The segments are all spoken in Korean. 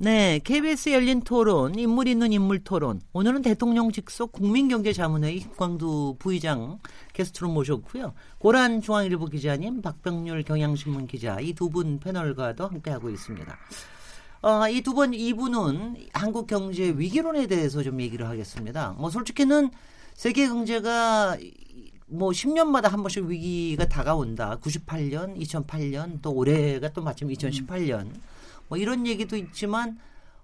네, KBS 열린 토론, 인물 있는 인물 토론. 오늘은 대통령 직속 국민경제자문회의 김광두 부의장 게스트로 모셨고요. 고란 중앙일보 기자님, 박병률 경향신문 기자 이 두 분 패널과도 함께하고 있습니다. 어, 이 두 번, 이분은 한국 경제 위기론에 대해서 좀 얘기를 하겠습니다. 뭐 솔직히는 세계 경제가 뭐 10년마다 한 번씩 위기가 다가온다. 98년, 2008년, 또 올해가 또 마침 2018년. 뭐 이런 얘기도 있지만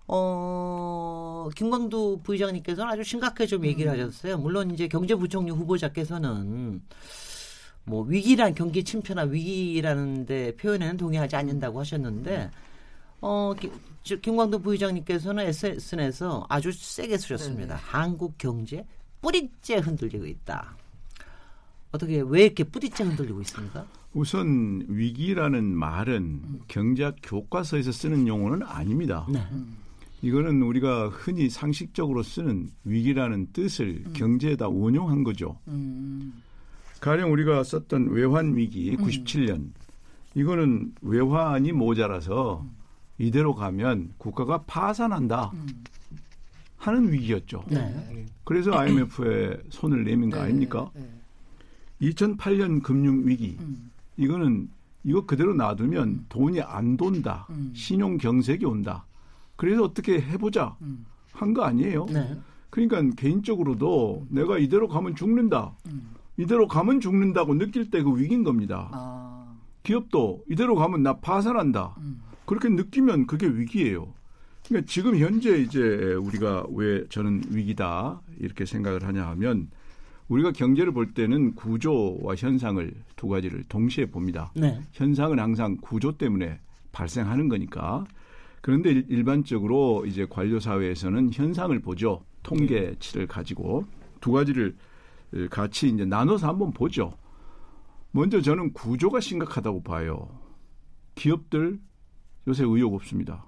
어 김광두 부의장님께서는 아주 심각하게 좀 얘기를 음. 하셨어요. 물론 이제 경제부총리 후보자께서는 뭐 위기란 경기 침체나 위기라는데 표현에는 동의하지 않는다고 하셨는데 어 기, 김광두 부의장님께서는 SNS에서 아주 세게 쓰셨습니다. 네네. 한국 경제 뿌리째 흔들리고 있다. 어떻게 왜 이렇게 뿌리째 흔들리고 있습니까? 우선 위기라는 말은 경제학 교과서에서 쓰는 용어는 아닙니다. 네. 이거는 우리가 흔히 상식적으로 쓰는 위기라는 뜻을 음. 경제에다 원용한 거죠. 음. 가령 우리가 썼던 외환 위기 97년 음. 이거는 외환이 모자라서 이대로 가면 국가가 파산한다 음. 하는 위기였죠. 네. 그래서 IMF에 손을 내민 거 네. 아닙니까? 네. 2008년 금융 위기 음. 이거는 이거 그대로 놔두면 돈이 안 돈다. 음. 신용 경색이 온다. 그래서 어떻게 해보자 음. 한거 아니에요. 네. 그러니까 개인적으로도 음. 내가 이대로 가면 죽는다. 음. 이대로 가면 죽는다고 느낄 때 그 위기인 겁니다. 아. 기업도 이대로 가면 나 파산한다. 음. 그렇게 느끼면 그게 위기예요. 그러니까 지금 현재 이제 우리가 왜 저는 위기다 이렇게 생각을 하냐 하면 우리가 경제를 볼 때는 구조와 현상을 두 가지를 동시에 봅니다. 네. 현상은 항상 구조 때문에 발생하는 거니까. 그런데 일반적으로 이제 관료 사회에서는 현상을 보죠. 통계치를 가지고 두 가지를 같이 이제 나눠서 한번 보죠. 먼저 저는 구조가 심각하다고 봐요. 기업들 요새 의욕 없습니다.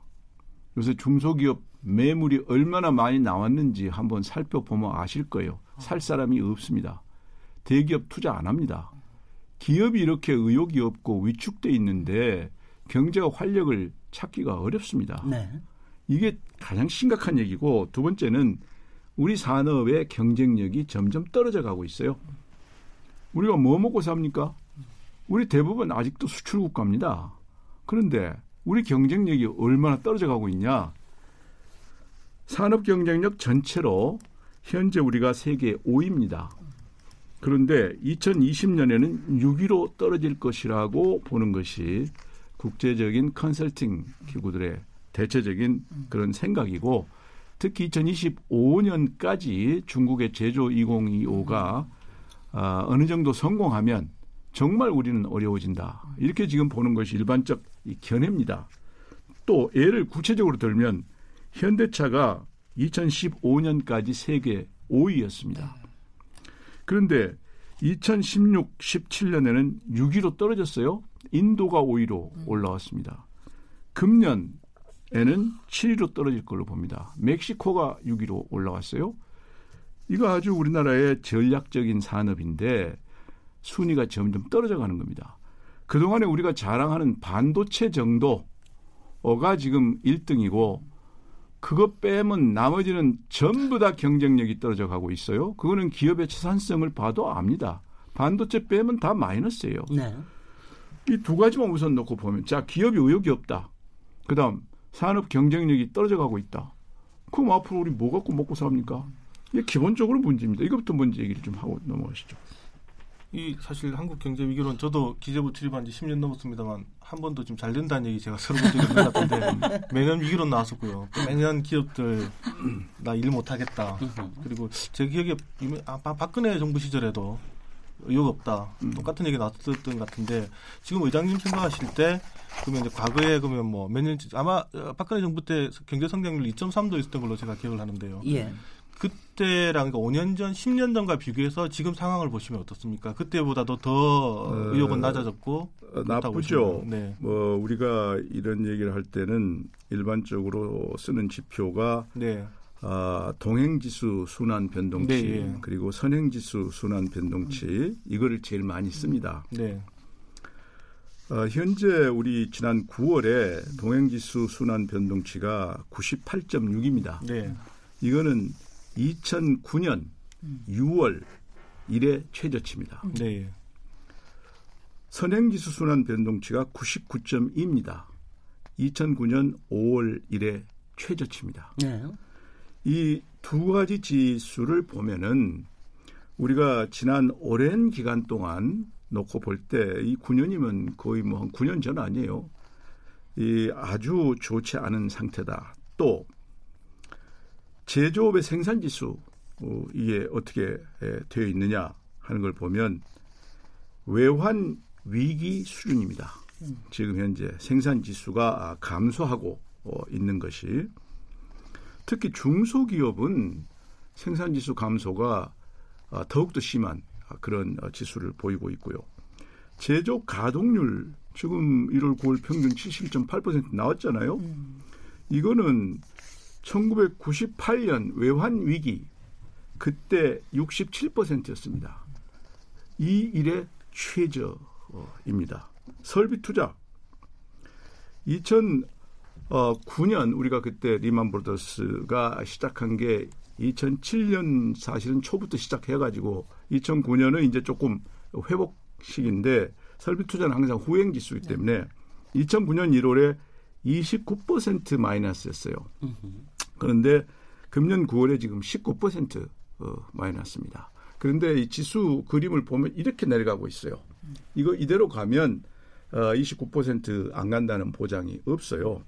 요새 중소기업 매물이 얼마나 많이 나왔는지 한번 살펴보면 아실 거예요. 살 사람이 없습니다. 대기업 투자 안 합니다. 기업이 이렇게 의욕이 없고 위축돼 있는데 경제가 활력을 찾기가 어렵습니다. 네. 이게 가장 심각한 얘기고 두 번째는 우리 산업의 경쟁력이 점점 떨어져 가고 있어요. 우리가 뭐 먹고 삽니까? 우리 대부분 아직도 수출 국가입니다. 그런데 우리 경쟁력이 얼마나 떨어져 가고 있냐? 산업 경쟁력 전체로 현재 우리가 세계 5위입니다. 그런데 2020년에는 6위로 떨어질 것이라고 보는 것이 국제적인 컨설팅 기구들의 대체적인 그런 생각이고 특히 2025년까지 중국의 제조 2025가 아, 어느 정도 성공하면 정말 우리는 어려워진다. 이렇게 지금 보는 것이 일반적 견해입니다. 또 예를 구체적으로 들면 현대차가 2015년까지 세계 5위였습니다. 그런데 2016, 17년에는 6위로 떨어졌어요. 인도가 5위로 올라왔습니다. 금년에는 7위로 떨어질 걸로 봅니다. 멕시코가 6위로 올라왔어요. 이거 아주 우리나라의 전략적인 산업인데 순위가 점점 떨어져 가는 겁니다. 그동안에 우리가 자랑하는 반도체 정도가 지금 1등이고 그거 빼면 나머지는 전부 다 경쟁력이 떨어져 가고 있어요. 그거는 기업의 처산성을 봐도 압니다. 반도체 빼면 다 마이너스예요. 네. 이 두 가지만 우선 놓고 보면 자 기업이 의욕이 없다. 그다음 산업 경쟁력이 떨어져 가고 있다. 그럼 앞으로 우리 뭐 갖고 먹고 삽니까? 이게 기본적으로 문제입니다. 이것부터 먼저 얘기를 좀 하고 넘어가시죠. 이 사실 한국 경제 위기론 저도 기재부 출입한 지 10년 넘었습니다만 한 번도 좀잘 된다는 얘기 제가 들어본 적이 없는 것 같은데 매년 위기론 나왔었고요. 매년 기업들 나 일 못하겠다. 그리고 제 기억에 아, 박근혜 정부 시절에도 의욕 없다. 음. 똑같은 얘기 나왔던 것 같은데 지금 의장님 생각하실 때 그러면 이제 과거에 그러면 뭐 몇 년 아마 박근혜 정부 때 경제 성장률 2.3도 있었던 걸로 제가 기억을 하는데요. 예. 그때랑 5년 전, 10년 전과 비교해서 지금 상황을 보시면 어떻습니까? 그때보다도 더 어, 의욕은 낮아졌고 어, 나쁘죠. 네. 뭐 우리가 이런 얘기를 할 때는 일반적으로 쓰는 지표가 네. 아, 동행지수 순환 변동치 네, 예. 그리고 선행지수 순환 변동치 음. 이거를 제일 많이 씁니다. 네. 어, 현재 우리 지난 9월에 동행지수 순환 변동치가 98.6입니다. 네. 이거는 2009년 6월 이래 최저치입니다. 네. 선행지수 순환 변동치가 99.2입니다. 2009년 5월 이래 최저치입니다. 네. 이 두 가지 지수를 보면은 우리가 지난 오랜 기간 동안 놓고 볼 때 이 9년이면 거의 뭐 한 9년 전 아니에요. 이 아주 좋지 않은 상태다. 또 제조업의 생산 지수 어, 이게 어떻게 되어 있느냐 하는 걸 보면 외환 위기 수준입니다. 음. 지금 현재 생산 지수가 감소하고 어, 있는 것이 특히 중소기업은 생산 지수 감소가 아, 더욱더 심한 그런 어, 지수를 보이고 있고요. 제조 가동률 지금 1월 9월 평균 71.8% 나왔잖아요. 음. 이거는 1998년 외환 위기 그때 67%였습니다. 이 일의 최저입니다. 설비 투자 2009년 우리가 그때 리만 브로더스가 시작한 게 2007년 사실은 초부터 시작해가지고 2009년은 이제 조금 회복 시기인데 설비 투자는 항상 후행 지수이기 때문에 2009년 1월에 29% 마이너스였어요. 그런데 금년 9월에 지금 19% 어, 마이너스입니다. 그런데 이 지수 그림을 보면 이렇게 내려가고 있어요. 이거 이대로 가면 어, 29%안 간다는 보장이 없어요.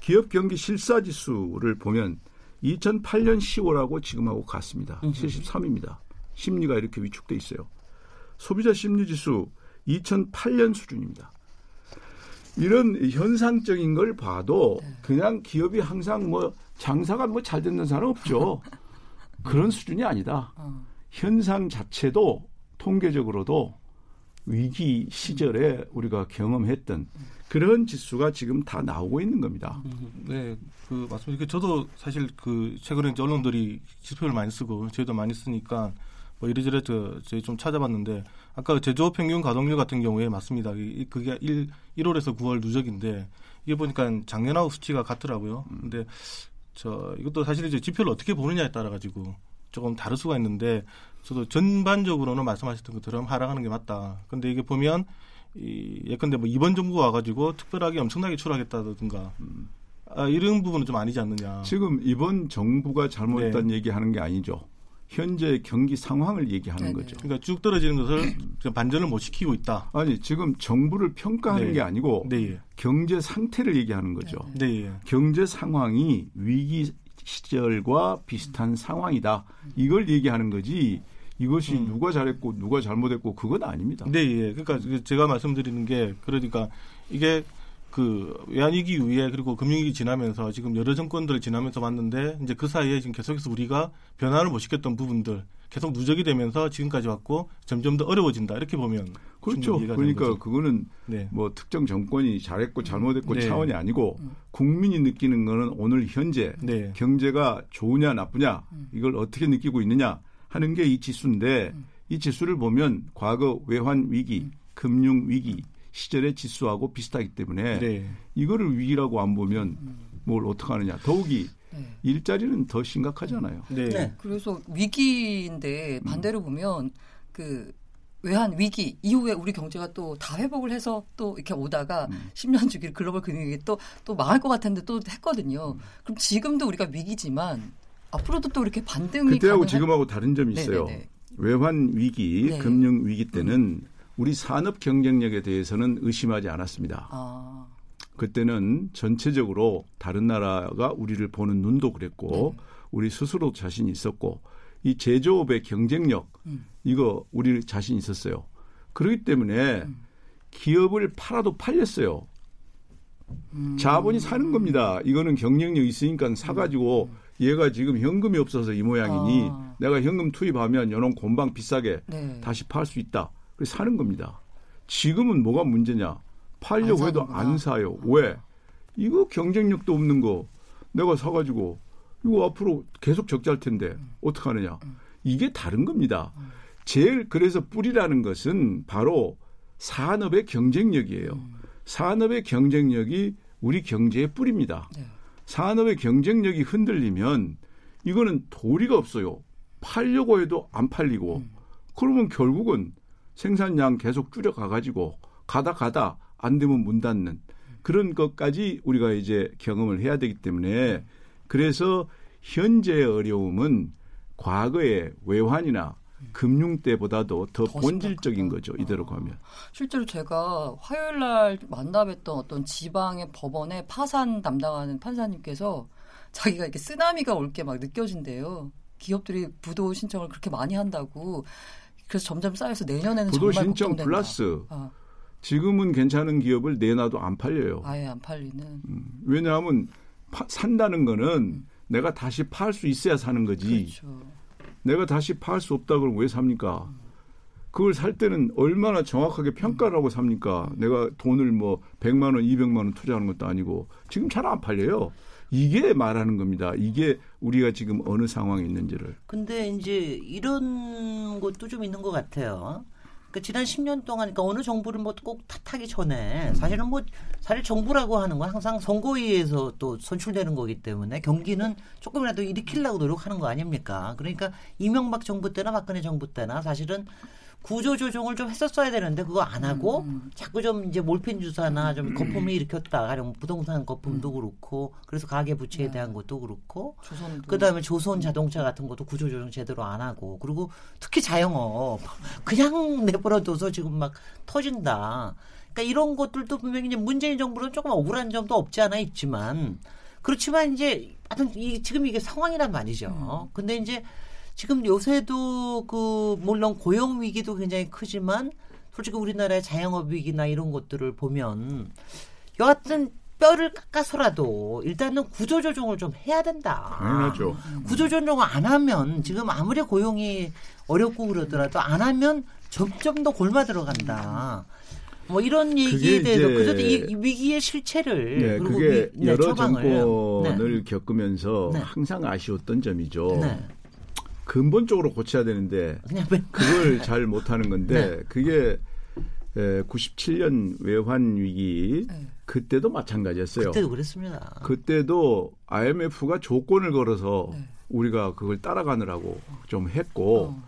기업 경기 실사 지수를 보면 2008년 10월하고 지금하고 같습니다. 73입니다. 심리가 이렇게 위축돼 있어요. 소비자 심리 지수 2008년 수준입니다. 이런 현상적인 걸 봐도 네. 그냥 기업이 항상 뭐 장사가 뭐 잘 되는 사람 없죠. 그런 수준이 아니다. 어. 현상 자체도 통계적으로도 위기 시절에 우리가 경험했던 그런 지수가 지금 다 나오고 있는 겁니다. 네, 그 맞습니다. 저도 사실 그 최근에 언론들이 지표를 많이 쓰고 저희도 많이 쓰니까 뭐 이래저래 저 저희 좀 찾아봤는데 아까 제조업 평균 가동률 같은 경우에 맞습니다. 그게 1, 1월에서 9월 누적인데 이게 보니까 작년하고 수치가 같더라고요. 음. 근데 저 이것도 사실 이제 지표를 어떻게 보느냐에 따라 가지고 조금 다를 수가 있는데 저도 전반적으로는 말씀하셨던 것처럼 하락하는 게 맞다. 근데 이게 보면 이 예컨대 뭐 이번 정부가 와가지고 특별하게 엄청나게 추락했다든가 음. 아, 이런 부분은 좀 아니지 않느냐. 지금 이번 정부가 잘못했다는 네. 얘기하는 게 아니죠. 현재 경기 상황을 얘기하는 네네. 거죠. 그러니까 쭉 떨어지는 것을 반전을 못 시키고 있다. 아니 지금 정부를 평가하는 네. 게 아니고 네. 경제 상태를 얘기하는 거죠. 네. 경제 상황이 위기 시절과 비슷한 상황이다. 이걸 얘기하는 거지. 이것이 음. 누가 잘했고 누가 잘못했고 그건 아닙니다. 네, 예. 그러니까 제가 말씀드리는 게 그러니까 이게 그 외환위기 이후에 그리고 금융위기 지나면서 지금 여러 정권들 지나면서 봤는데 이제 그 사이에 지금 계속해서 우리가 변화를 못 시켰던 부분들 계속 누적이 되면서 지금까지 왔고 점점 더 어려워진다 이렇게 보면 그렇죠. 그러니까 그거는 네. 뭐 특정 정권이 잘했고 잘못했고 네. 차원이 아니고 국민이 느끼는 거는 오늘 현재 네. 경제가 좋으냐 나쁘냐 이걸 어떻게 느끼고 있느냐 하는 게 이 지수인데 이 지수를 보면 과거 외환 위기, 금융 위기 시절의 지수하고 비슷하기 때문에 네. 이거를 위기라고 안 보면 뭘 어떻게 하느냐. 더욱이 네. 일자리는 더 심각하잖아요. 네. 네. 그래서 위기인데 반대로 음. 보면 그 외환 위기 이후에 우리 경제가 또 다 회복을 해서 또 이렇게 오다가 음. 10년 주기 글로벌 금융위기 또, 또 망할 것 같은데 또 했거든요. 음. 그럼 지금도 우리가 위기지만 앞으로도 또 이렇게 반등이 그때하고 가능한... 지금하고 다른 점이 있어요. 네네네. 외환 위기, 네. 금융 위기 때는 음. 우리 산업 경쟁력에 대해서는 의심하지 않았습니다. 아. 그때는 전체적으로 다른 나라가 우리를 보는 눈도 그랬고 네. 우리 스스로 자신 있었고 이 제조업의 경쟁력 음. 이거 우리 자신 있었어요. 그렇기 때문에 음. 기업을 팔아도 팔렸어요. 음. 자본이 사는 겁니다. 이거는 경쟁력 있으니까 사가지고 음. 얘가 지금 현금이 없어서 이 모양이니 아. 내가 현금 투입하면 요런 곰방 비싸게 네. 다시 팔 수 있다. 사는 겁니다. 지금은 뭐가 문제냐? 팔려고 안 해도 사는구나. 안 사요. 왜? 이거 경쟁력도 없는 거 내가 사가지고 이거 앞으로 계속 적자일 텐데 어떡하느냐? 이게 다른 겁니다. 제일 그래서 뿌리라는 것은 바로 산업의 경쟁력이에요. 산업의 경쟁력이 우리 경제의 뿌리입니다. 네. 산업의 경쟁력이 흔들리면 이거는 도리가 없어요. 팔려고 해도 안 팔리고 그러면 결국은 생산량 계속 줄여가 가지고 가다 가다 안 되면 문 닫는 그런 것까지 우리가 이제 경험을 해야 되기 때문에 그래서 현재의 어려움은 과거의 외환이나 금융 때보다도 더 더 본질적인. 거죠. 이대로 어. 가면. 실제로 제가 화요일 날 만나뵀던 어떤 지방의 법원의 파산 담당하는 판사님께서 자기가 이렇게 쓰나미가 올 게 막 느껴진대요. 기업들이 부도 신청을 그렇게 많이 한다고. 그래서 점점 쌓여서 내년에는 부도 신청. 플러스 아, 지금은 괜찮은 기업을 내놔도 안 팔려요. 아예 안 팔리는. 음, 왜냐하면 파- 산다는 거는 내가 다시 팔 수 있어야 사는 거지. 그렇죠. 내가 다시 팔 수 없다 그러면 왜 삽니까? 그걸 살 때는 얼마나 정확하게 평가를 하고 삽니까? 내가 돈을 뭐 100만 원, 200만 원 투자하는 것도 아니고 지금 잘 안 팔려요. 이게 말하는 겁니다. 이게 우리가 지금 어느 상황에 있는지를. 근데 이제 이런 것도 좀 있는 것 같아요. 그러니까 지난 10년 동안 그러니까 어느 정부를 뭐 꼭 탓하기 전에 사실은 뭐 사실 정부라고 하는 건 항상 선거위에서 또 선출되는 거기 때문에 경기는 조금이라도 일으키려고 노력하는 거 아닙니까? 그러니까 이명박 정부 때나 박근혜 정부 때나 사실은 구조 조정을 좀 했었어야 되는데 그거 안 하고 음. 자꾸 좀 이제 몰핀 주사나 좀 거품을 일으켰다. 가령 부동산 거품도 그렇고 그래서 가계 부채에 대한 것도 그렇고 조선도. 그다음에 조선 자동차 같은 것도 구조 조정 제대로 안 하고 그리고 특히 자영업 그냥 내버려둬서 지금 막 터진다. 그러니까 이런 것들도 분명히 이제 문재인 정부는 조금 억울한 점도 없지 않아 있지만 그렇지만 이제 하여튼 이, 지금 이게 상황이란 말이죠. 근데 이제 지금 요새도 그 물론 고용 위기도 굉장히 크지만 솔직히 우리나라의 자영업 위기나 이런 것들을 보면 여하튼 뼈를 깎아서라도 일단은 구조조정을 좀 해야 된다. 당연하죠. 구조조정을 안 하면 지금 아무리 고용이 어렵고 그러더라도 안 하면 점점 더 골마 들어간다. 뭐 이런 얘기에 대해서 그래도 이, 이 위기의 실체를 네, 그리고 그게 위- 네, 여러 처방을 정권을 겪으면서 네. 항상 아쉬웠던 점이죠. 네. 근본적으로 고쳐야 되는데 그걸 잘 못하는 건데 네. 그게 에, 97년 외환 위기 네. 그때도 마찬가지였어요. 그때도 그랬습니다. 그때도 IMF가 조건을 걸어서 네. 우리가 그걸 따라가느라고 좀 했고 어.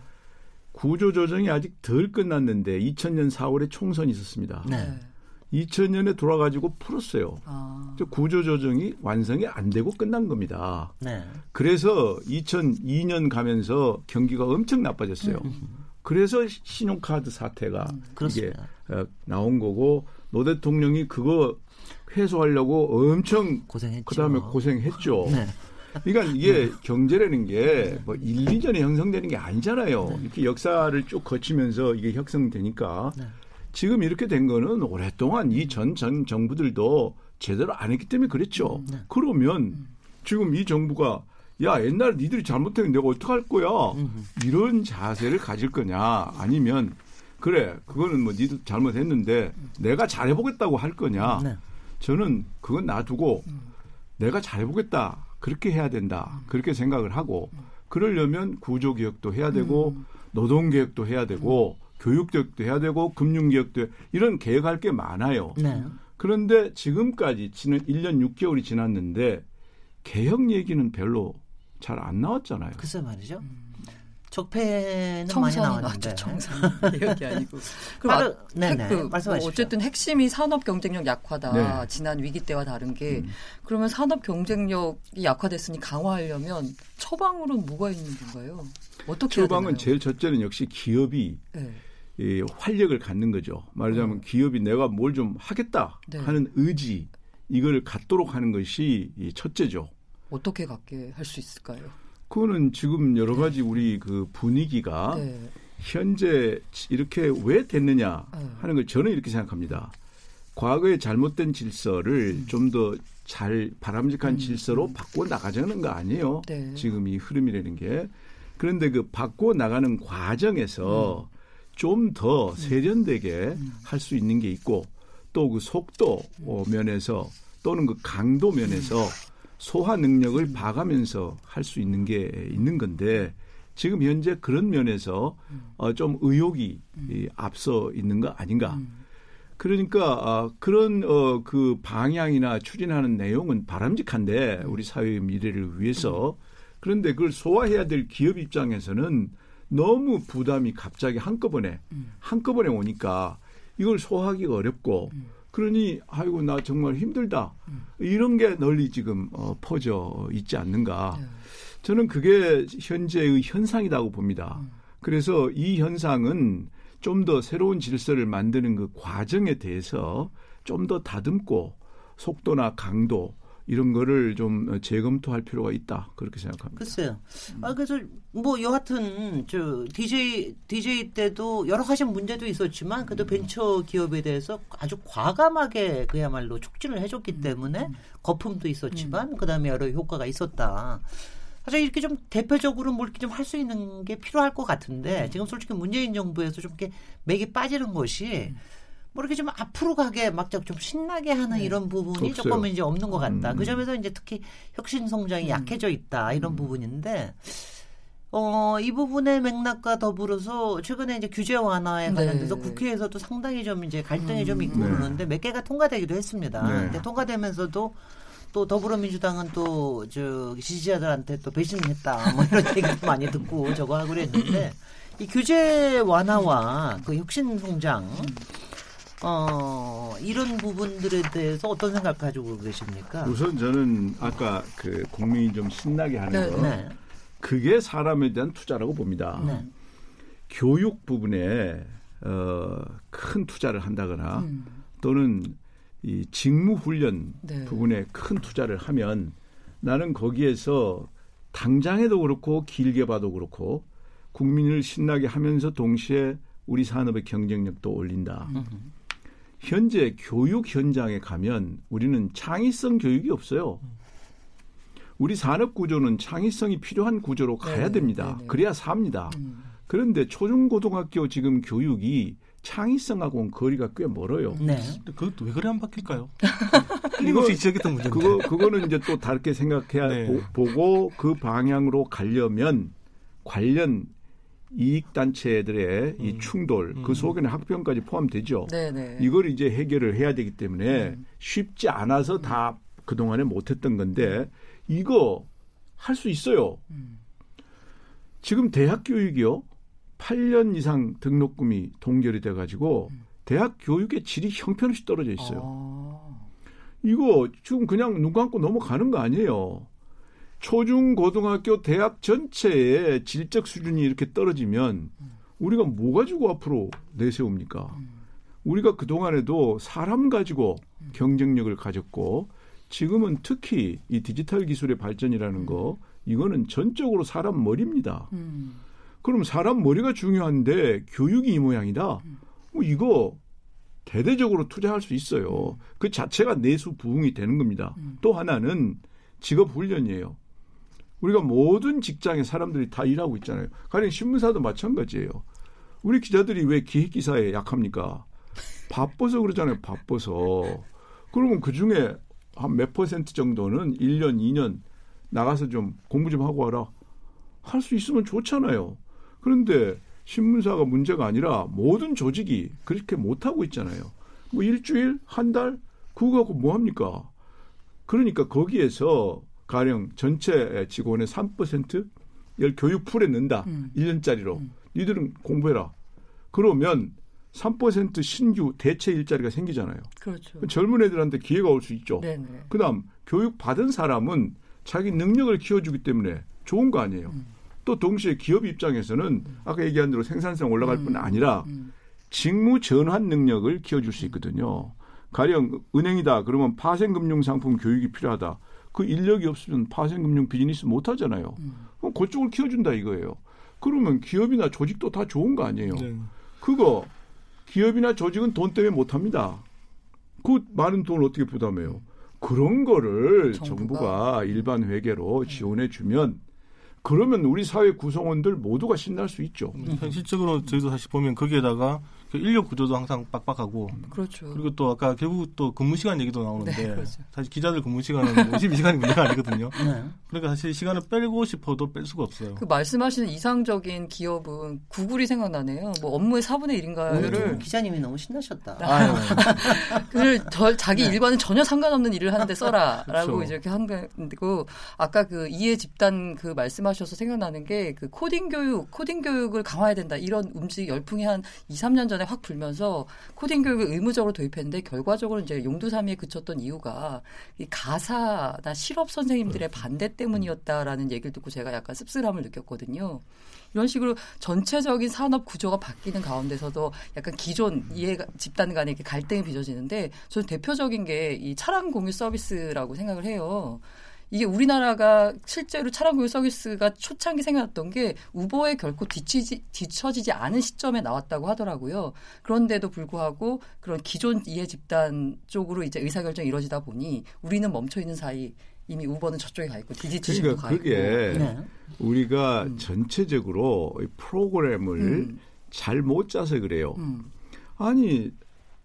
구조 조정이 아직 덜 끝났는데 2000년 4월에 총선이 있었습니다. 네. 2000년에 돌아가지고 풀었어요. 아. 구조 조정이 완성이 안 되고 끝난 겁니다. 네. 그래서 2002년 가면서 경기가 엄청 나빠졌어요. 그래서 시- 신용카드 사태가 이게 그렇습니다. 어, 나온 거고 노 대통령이 그거 해소하려고 엄청 고생했죠. 그다음에 고생했죠. 네. 그러니까 이게 경제라는 게 뭐 1, 2년에 형성되는 게 아니잖아요. 이렇게 역사를 쭉 거치면서 이게 형성되니까 네. 지금 이렇게 된 거는 오랫동안 이 전 전 정부들도 제대로 안 했기 때문에 그랬죠. 네. 그러면 지금 이 정부가 야 옛날에 니들이 잘못했는데 내가 어떡할 거야? 이런 자세를 가질 거냐? 아니면 그래 그거는 뭐 니들 잘못했는데 내가 잘해보겠다고 할 거냐? 네. 저는 그건 놔두고 내가 잘해보겠다. 그렇게 해야 된다. 그렇게 생각을 하고 그러려면 구조 개혁도 해야 되고 노동 개혁도 해야 되고 교육 개혁도 해야 되고 금융 개혁도 이런 개혁할 게 많아요. 네. 그런데 지금까지 지난 1년 6개월이 지났는데 개혁 얘기는 별로 잘 안 나왔잖아요. 글쎄 말이죠. 적폐는 많이 나왔는데. 맞죠, 청산. 개혁이 아니고. 그럼 바로- 아, 네네. 핵- 그, 뭐 말씀하십시오. 어쨌든 핵심이 산업 경쟁력 약화다. 네. 지난 위기 때와 다른 게. 음. 그러면 산업 경쟁력이 약화됐으니 강화하려면 처방으로는 뭐가 있는 건가요? 어떻게 처방은 되나요? 제일 첫째는 역시 기업이 네. 이 활력을 갖는 거죠. 말하자면 기업이 내가 뭘 좀 하겠다 네. 하는 의지 이걸 갖도록 하는 것이 이 첫째죠. 어떻게 갖게 할 수 있을까요? 그거는 지금 여러 가지 우리 그 분위기가 네. 현재 이렇게 왜 됐느냐 네. 하는 걸 저는 이렇게 생각합니다. 과거의 잘못된 질서를 음. 좀더 잘 바람직한 질서로 바꿔 나가자는 거 아니에요. 네. 지금 이 흐름이라는 게. 그런데 그 바꿔 나가는 과정에서 음. 좀 더 세련되게 할 수 있는 게 있고 또 그 속도 어, 면에서 또는 그 강도 면에서 소화 능력을 봐가면서 할 수 있는 게 있는 건데 지금 현재 그런 면에서 어, 좀 의욕이 이, 앞서 있는 거 아닌가. 그러니까 아, 그런 어, 그 방향이나 추진하는 내용은 바람직한데 우리 사회의 미래를 위해서 그런데 그걸 소화해야 될 기업 입장에서는 너무 부담이 갑자기 한꺼번에 한꺼번에 오니까 이걸 소화하기가 어렵고 그러니 아이고 나 정말 힘들다. 이런 게 널리 지금 어, 퍼져 있지 않는가. 저는 그게 현재의 현상이라고 봅니다. 그래서 이 현상은 좀 더 새로운 질서를 만드는 그 과정에 대해서 좀 더 다듬고 속도나 강도 이런 거를 좀 재검토할 필요가 있다. 그렇게 생각합니다. 글쎄요. 아 그래서 뭐 여하튼 저 DJ DJ 때도 여러 가지 문제도 있었지만 그래도 벤처 기업에 대해서 아주 과감하게 그야말로 촉진을 해줬기 때문에 거품도 있었지만 그다음에 여러 효과가 있었다. 사실 이렇게 좀 대표적으로 뭘 이렇게 좀 할 수 있는 게 필요할 것 같은데 지금 솔직히 문재인 정부에서 좀 이렇게 맥이 빠지는 것이 뭐 이렇게 좀 앞으로 가게 막좀 신나게 하는 이런 부분이 없어요. 조금 이제 없는 것 같다. 음. 그 점에서 이제 특히 혁신 성장이 약해져 있다 이런 부분인데 어, 이 부분의 맥락과 더불어서 최근에 이제 규제 완화에 네. 관련돼서 국회에서도 상당히 좀 이제 갈등이 좀 있고 네. 그러는데 몇 개가 통과되기도 했습니다. 네. 근데 통과되면서도 또 더불어민주당은 또 저 지지자들한테 또 배신했다 뭐 이런 얘기도 많이 듣고 저거 하고 그랬는데 이 규제 완화와 그 혁신 성장 어 이런 부분들에 대해서 어떤 생각 가지고 계십니까? 우선 저는 아까 그 국민이 좀 신나게 하는 네, 거 네. 그게 사람에 대한 투자라고 봅니다. 네. 교육 부분에 어, 큰 투자를 한다거나 음. 또는 이 직무 훈련 네. 부분에 큰 투자를 하면 나는 거기에서 당장에도 그렇고 길게 봐도 그렇고 국민을 신나게 하면서 동시에 우리 산업의 경쟁력도 올린다. 현재 교육 현장에 가면 우리는 창의성 교육이 없어요. 우리 산업 구조는 창의성이 필요한 구조로 가야 네네, 됩니다. 네네. 그래야 삽니다. 음. 그런데 초중고등학교 지금 교육이 창의성하고는 거리가 꽤 멀어요. 네. 근데 그것도 왜 그래 안 바뀔까요? 끊임없이 지적했던 문제인데. 그거 그거는 이제 또 다르게 생각해야 네. 보, 고그 방향으로 가려면 관련 이익 단체들의 이 음. 충돌 그 음. 속에는 학병까지 포함되죠. 네네. 이걸 이제 해결을 해야 되기 때문에 음. 쉽지 않아서 다 그동안에 못했던 건데 이거 할 수 있어요. 음. 지금 대학 교육이요. 8년 이상 등록금이 동결이 돼 가지고 대학 교육의 질이 형편없이 떨어져 있어요. 아. 이거 지금 그냥 눈 감고 넘어가는 거 아니에요. 초중 고등학교 대학 전체의 질적 수준이 이렇게 떨어지면 우리가 뭐 가지고 앞으로 내세웁니까? 우리가 그동안에도 사람 가지고 경쟁력을 가졌고 지금은 특히 이 디지털 기술의 발전이라는 거 이거는 전적으로 사람 머리입니다. 음. 그럼 사람 머리가 중요한데 교육이 이 모양이다. 뭐 이거 대대적으로 투자할 수 있어요. 그 자체가 내수 부흥이 되는 겁니다. 또 하나는 직업 훈련이에요. 우리가 모든 직장에 사람들이 다 일하고 있잖아요. 가령 신문사도 마찬가지예요. 우리 기자들이 왜 기획 기사에 약합니까? 바빠서 그러잖아요. 바빠서. 그러면 그 중에 한 몇 퍼센트 정도는 1년, 2년 나가서 좀 공부 좀 하고 와라. 할 수 있으면 좋잖아요. 그런데 신문사가 문제가 아니라 모든 조직이 그렇게 못하고 있잖아요. 뭐 일주일, 한 달, 그거 갖고 뭐 합니까? 그러니까 거기에서 가령 전체 직원의 3%열 교육 풀에 넣는다. 음. 1년짜리로. 니들은 공부해라. 그러면 3% 신규 대체 일자리가 생기잖아요. 그렇죠. 젊은 애들한테 기회가 올 수 있죠. 네네. 그다음 교육 받은 사람은 자기 능력을 키워주기 때문에 좋은 거 아니에요. 음. 또 동시에 기업 입장에서는 아까 얘기한 대로 생산성 올라갈 뿐 아니라 음. 직무 전환 능력을 키워줄 수 있거든요. 가령 은행이다 그러면 파생금융 상품 교육이 필요하다. 그 인력이 없으면 파생금융 비즈니스 못 하잖아요. 음. 그럼 그쪽을 키워준다 이거예요. 그러면 기업이나 조직도 다 좋은 거 아니에요. 네. 그거 기업이나 조직은 돈 때문에 못 합니다. 그 많은 돈을 어떻게 부담해요? 그런 거를 정부가. 정부가, 일반 회계로 지원해 주면 그러면 우리 사회 구성원들 모두가 신날 수 있죠. 음, 현실적으로 저희도 사실 보면 거기에다가 그 인력 구조도 항상 빡빡하고 그렇죠. 그리고 또 아까 결국 또 근무 시간 얘기도 나오는데 네, 그렇죠. 사실 기자들 근무 시간은 52시간이 문제가 아니거든요. 네. 그러니까 사실 시간을 빼고 싶어도 뺄 수가 없어요. 그 말씀하시는 이상적인 기업은 구글이 생각나네요. 뭐 업무의 4분의 1인가를 오늘 기자님이 너무 신나셨다. 아유, 그를 저, 자기 일과는 전혀 상관없는 일을 하는데 써라라고 그렇죠. 이제 이렇게 한 거고 아까 그 이해 집단 그 말씀하셔서 생각나는 게 그 코딩 교육 코딩 교육을 강화해야 된다 이런 움직 열풍이 한 2, 3년 전에 확 불면서 코딩 교육을 의무적으로 도입했는데 결과적으로 이제 용두사미에 그쳤던 이유가 이 가사나 실업 선생님들의 반대 때문이었다라는 얘기를 듣고 제가 약간 씁쓸함을 느꼈거든요. 이런 식으로 전체적인 산업 구조가 바뀌는 가운데서도 약간 기존 이해 집단 간의 이렇게 갈등이 빚어지는데 저는 대표적인 게 이 차량 공유 서비스라고 생각을 해요. 이게 우리나라가 실제로 차량 공유 서비스가 초창기 생겨났던 게 우버에 결코 뒤치지, 뒤처지지 않은 시점에 나왔다고 하더라고요. 그런데도 불구하고 그런 기존 이해 집단 쪽으로 이제 의사결정이 이루어지다 보니 우리는 멈춰 있는 사이 이미 우버는 저쪽에 가 있고 디지털도 가 그러니까 있고. 그게 네. 우리가 전체적으로 이 프로그램을 음. 잘못 짜서 그래요. 음. 아니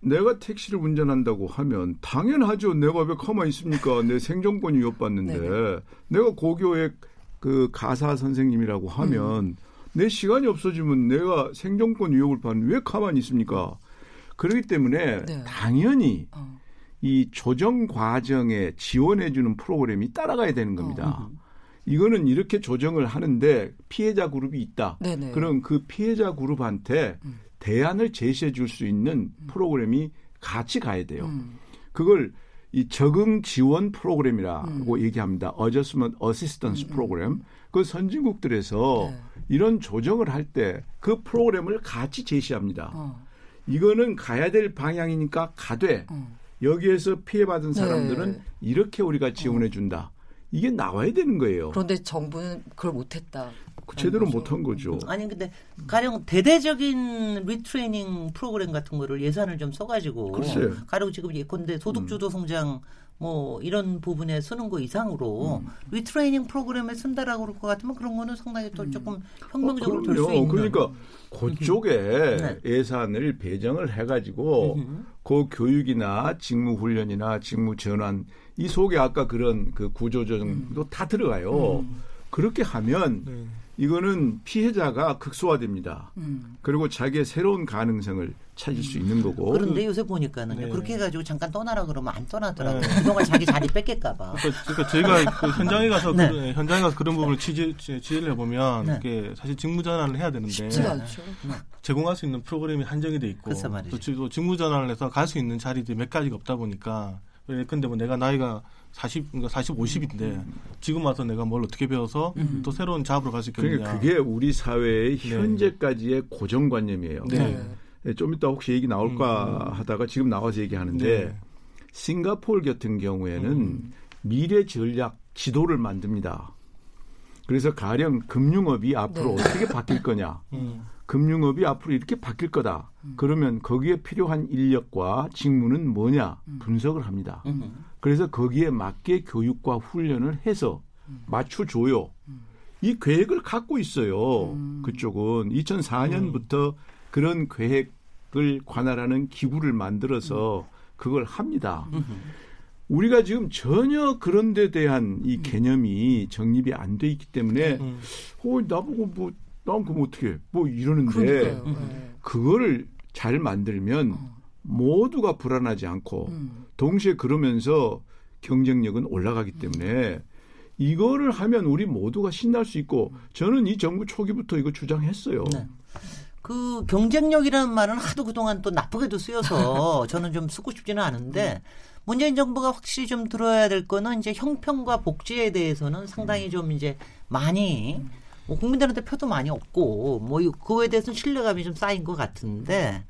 내가 택시를 운전한다고 하면 당연하죠. 내가 왜 가만히 있습니까? 내 생존권이 위협받는데. 내가 고교의 그 가사 선생님이라고 하면 음. 내 시간이 없어지면 내가 생존권 위협을 받는 왜 가만히 있습니까? 그렇기 때문에 네. 당연히 어. 이 조정 과정에 지원해주는 프로그램이 따라가야 되는 겁니다. 어. 이거는 이렇게 조정을 하는데 피해자 그룹이 있다. 네네. 그럼 그 피해자 그룹한테 음. 대안을 제시해 줄 수 있는 프로그램이 같이 가야 돼요. 음. 그걸 이 적응 지원 프로그램이라고 얘기합니다. Adjustment Assistance Program. 그 선진국들에서 음, 네. 이런 조정을 할 때 그 프로그램을 같이 제시합니다. 어. 이거는 가야 될 방향이니까 가되 어. 여기에서 피해받은 사람들은 네. 이렇게 우리가 지원해 준다. 이게 나와야 되는 거예요. 그런데 정부는 그걸 못했다. 제대로 거죠. 못한 거죠. 아니 근데 가령 대대적인 retraining 프로그램 같은 거를 예산을 좀 써가지고 글쎄요. 가령 지금 예컨대 소득주도 성장 뭐 이런 부분에 쓰는 거 이상으로 retraining 프로그램에 쓴다라고 그럴 것 같으면 그런 거는 상당히 또 조금 혁명적으로 될수 어, 그럼요. 있는 그러니까 그쪽에 네. 예산을 배정을 해가지고 그 교육이나 직무 훈련이나 직무 전환 이 속에 아까 그런 그 구조 조정도 다 들어가요. 그렇게 하면 네. 이거는 피해자가 극소화됩니다. 음. 그리고 자기의 새로운 가능성을 찾을 수 있는 거고. 그런데 요새 보니까는 네. 그렇게 해가지고 잠깐 떠나라 그러면 안 떠나더라고요. 네. 그동안 자기 자리 뺏길까봐. 그러니까, 그러니까 저희가 그 현장에 가서 네. 그, 현장에 가서 그런 부분을 취재 취재를 해보면 네. 이게 사실 직무 전환을 해야 되는데. 제공할 수 있는 프로그램이 한정이 돼 있고 또 직무 전환을 해서 갈 수 있는 자리들이 몇 가지가 없다 보니까 근데 뭐 내가 나이가 40, 그러니까 40, 50인데 지금 와서 내가 뭘 어떻게 배워서 또 새로운 잡으로 갈 수 있겠느냐. 그러니까 그게 우리 사회의 네. 현재까지의 고정관념이에요. 네. 예, 좀 이따 혹시 얘기 나올까 하다가 지금 나와서 얘기하는데 네. 싱가포르 같은 경우에는 음. 미래 전략 지도를 만듭니다. 그래서 가령 금융업이 앞으로 네. 어떻게 바뀔 거냐. 음. 금융업이 앞으로 이렇게 바뀔 거다. 그러면 거기에 필요한 인력과 직무는 뭐냐 분석을 합니다. 음. 그래서 거기에 맞게 교육과 훈련을 해서 맞춰줘요. 이 계획을 갖고 있어요. 그쪽은 2004년부터 그런 계획을 관할하는 기구를 만들어서 그걸 합니다. 우리가 지금 전혀 그런 데 대한 이 개념이 정립이 안 돼 있기 때문에 음. 어, 나보고 뭐, 난 그럼 어떻게, 뭐 이러는데. 네. 그거를 잘 만들면 모두가 불안하지 않고, 음. 동시에 그러면서 경쟁력은 올라가기 때문에, 이거를 하면 우리 모두가 신날 수 있고, 저는 이 정부 초기부터 이거 주장했어요. 네. 그 경쟁력이라는 말은 하도 그동안 또 나쁘게도 쓰여서 저는 좀 쓰고 싶지는 않은데 문재인 정부가 확실히 좀 들어야 될 거는 이제 형평과 복지에 대해서는 상당히 좀 이제 많이 뭐 국민들한테 표도 많이 없고 뭐 이- 그거에 대해서는 신뢰감이 좀 쌓인 것 같은데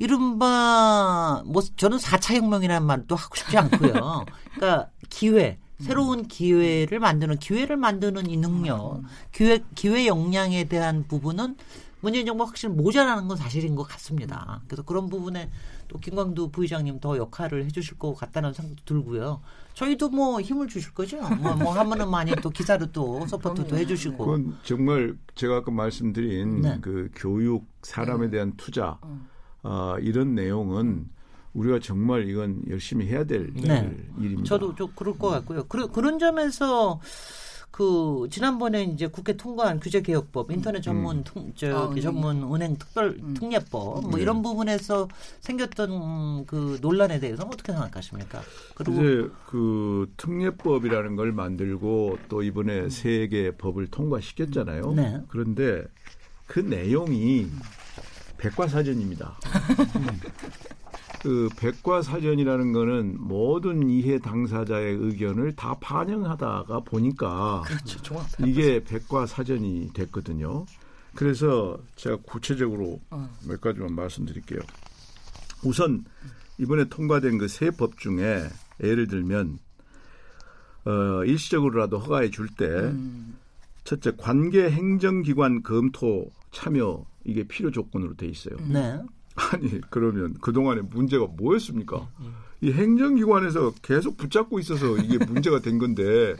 이른바 뭐 저는 4차 혁명이라는 말도 하고 싶지 않고요. 그러니까 기회 새로운 기회를 만드는 기회를 만드는 이 능력 기회 기회 역량에 대한 부분은 문재인 정부 확실히 모자라는 건 사실인 것 같습니다. 그래서 그런 부분에 또 김광두 부의장님 더 역할을 해주실 것 같다는 생각도 들고요. 저희도 뭐 힘을 주실 거죠. 뭐, 뭐 하면은 많이 또 기사로 또 서포트도 해주시고. 그건 정말 제가 아까 말씀드린 네. 그 교육 사람에 대한 투자 아, 이런 내용은 우리가 정말 이건 열심히 해야 될 네. 일입니다. 저도 좀 그럴 것 같고요. 그, 그런 점에서 그 지난번에 이제 국회 통과한 규제 개혁법, 인터넷 전문 통, 저기 아, 은행. 전문 은행 특별 특례법 뭐 네. 이런 부분에서 생겼던 그 논란에 대해서는 어떻게 생각하십니까? 그리고 이제 그 특례법이라는 걸 만들고 또 이번에 세 개 법을 통과시켰잖아요. 네. 그런데 그 내용이 백과사전입니다. 그 백과사전이라는 거는 모든 이해 당사자의 의견을 다 반영하다가 보니까 그렇죠. 이게 백과사전이 됐거든요. 그래서 제가 구체적으로 어. 몇 가지만 말씀드릴게요. 우선 이번에 통과된 그 세 법 중에 예를 들면 어, 일시적으로라도 허가해 줄때 음. 첫째 관계 행정기관 검토 참여 이게 필요 조건으로 돼 있어요. 네. 아니 그러면 그 동안에 문제가 뭐였습니까? 이 행정기관에서 계속 붙잡고 있어서 이게 문제가 된 건데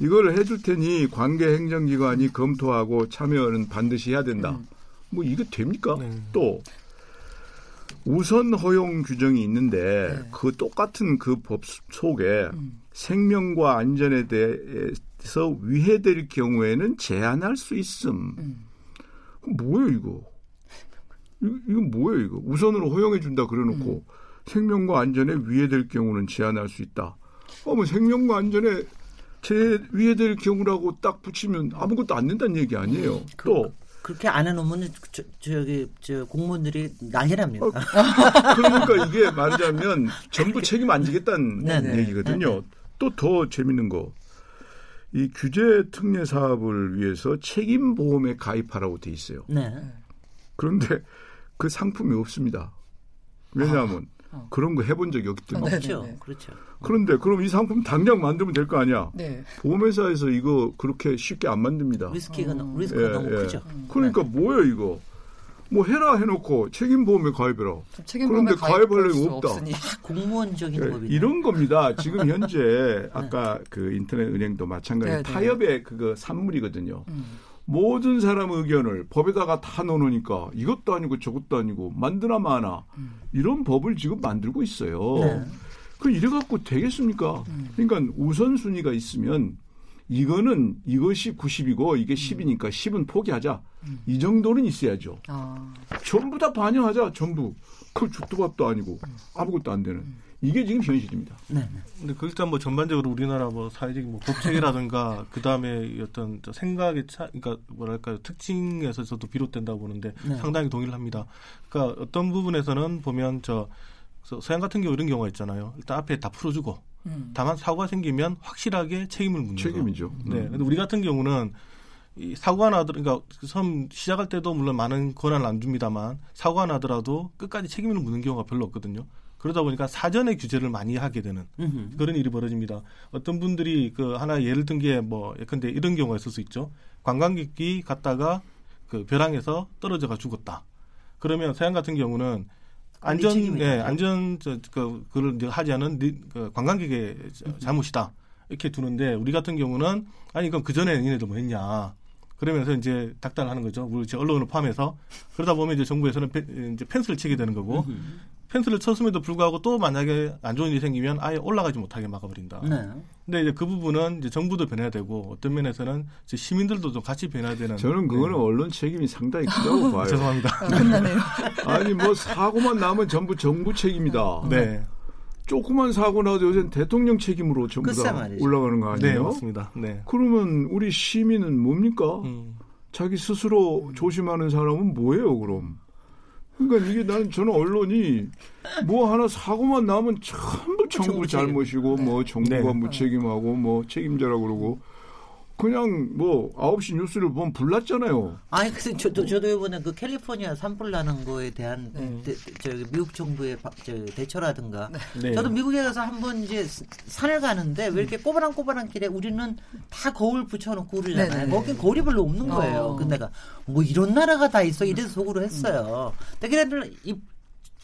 이걸 해줄 테니 관계 행정기관이 검토하고 참여는 반드시 해야 된다. 뭐 이게 됩니까? 네. 또 우선 허용 규정이 있는데 네. 그 똑같은 그 법 속에 음. 생명과 안전에 대해서 위해될 경우에는 제한할 수 있음. 음. 뭐예요 이거? 이- 이거 뭐예요 이거? 우선으로 허용해 준다 그래놓고 생명과 안전에 위해될 경우는 제한할 수 있다. 어머 생명과 안전에 제 위해될 경우라고 딱 붙이면 아무것도 안 된다는 얘기 아니에요. 또 그렇게 안 해놓으면 저, 저기 저 공무원들이 난리 납니다. 어, 그러니까 이게 말하자면 전부 책임 안 지겠다는 네네. 얘기거든요. 또 더 재밌는 거. 이 규제 특례 사업을 위해서 책임 보험에 가입하라고 돼 있어요. 네. 그런데 그 상품이 없습니다. 왜냐하면 어. 그런 거 해본 적이 없기 때문에. 네. 그렇죠. 네네네. 그렇죠. 그런데 그럼 이 상품 당장 만들면 될 거 아니야. 네. 보험회사에서 이거 그렇게 쉽게 안 만듭니다. 리스키가 음. 너무 리스크가 예, 너무 예. 크죠. 그러니까 뭐예요 이거? 뭐 해라 해놓고 책임보험에 가입해라. 좀 책임보험에 그런데 가입할 수수 없다. 없으니. 공무원적인 예, 법이 이런 겁니다. 지금 현재 아까 그 인터넷 은행도 마찬가지 네, 네. 타협의 그거 산물이거든요. 음. 모든 사람 의견을 법에다가 다 넣어놓으니까 이것도 아니고 저것도 아니고 만드나 마나 이런 법을 지금 만들고 있어요. 네. 그 이래 갖고 되겠습니까? 그러니까 우선순위가 있으면 이거는 이것이 90이고 이게 10이니까 10은 포기하자. 이 정도는 있어야죠. 아. 전부 다 반영하자. 전부. 그 죽도 밥도 아니고 아무것도 안 되는. 이게 지금 현실입니다. 네. 네. 근데 그 일단 뭐 전반적으로 우리나라 뭐 사회적인 뭐 법체계라든가 그 다음에 어떤 저 생각의 차, 그러니까 뭐랄까요 특징에서도 비롯된다고 보는데 네. 상당히 동의를 합니다. 그러니까 어떤 부분에서는 보면 저 서- 서양 같은 경우 이런 경우가 있잖아요. 일단 앞에 다 풀어주고 음. 다만 사고가 생기면 확실하게 책임을 묻는 거. 책임이죠. 네. 음. 근데 우리 같은 경우는 이 사고가 나더라도 그러니까 처음 시작할 때도 물론 많은 권한을 안 줍니다만 사고가 나더라도 끝까지 책임을 묻는 경우가 별로 없거든요. 그러다 보니까 사전에 규제를 많이 하게 되는 음흠. 그런 일이 벌어집니다. 어떤 분들이 그 하나 예를 든 게 뭐 예컨대 이런 경우가 있을 수 있죠. 관광객이 갔다가 그 벼랑에서 떨어져가 죽었다. 그러면 서양 같은 경우는 안전. 예, 안전 저 그 그걸 이제 하지 않은 니- 그 관광객의 자- 잘못이다. 이렇게 두는데 우리 같은 경우는 아니 그럼 그 전에 니네들 뭐 했냐. 그러면서 이제 닥달하는 거죠. 우리 언론을 포함해서 그러다 보면 이제 정부에서는 펜, 이제 펜스를 치게 되는 거고 펜스를 쳤음에도 불구하고 또 만약에 안 좋은 일이 생기면 아예 올라가지 못하게 막아버린다. 네. 근데 이제 그 부분은 이제 정부도 변해야 되고 어떤 면에서는 이제 시민들도 좀 같이 변해야 되는. 저는 그거는 네. 언론 책임이 상당히 크다고 봐요. 죄송합니다. 아, 끝나네요. 아니 뭐 사고만 나면 전부 정부 책임이다. 네, 조그만 사고 나도 요새 대통령 책임으로 전부 다. 올라가는 거네 아니에요? 맞습니다. 네. 그러면 우리 시민은 뭡니까? 음. 자기 스스로 조심하는 사람은 뭐예요, 그럼? 그러니까 이게 나는 저는 언론이 뭐 하나 사고만 나면 전부 정부 정부 책임. 잘못이고 뭐 정부가 네. 무책임하고 뭐 책임자라 그러고 그냥 뭐 9시 뉴스를 보면 불났잖아요. 아니 근데 저도 저도 이번에 그 캘리포니아 산불 나는 거에 대한 네. 대, 저기 미국 정부의 바, 저 대처라든가 네. 저도 미국에 가서 한번 이제 산을 가는데 왜 이렇게 꼬바랑꼬바랑 길에 우리는 다 거울 붙여놓고 그러잖아요. 네네. 거긴 거울이 별로 없는 거예요. 어. 근데 내가 뭐 이런 나라가 다 있어 이래서 속으로 했어요. 근데 걔네들 입,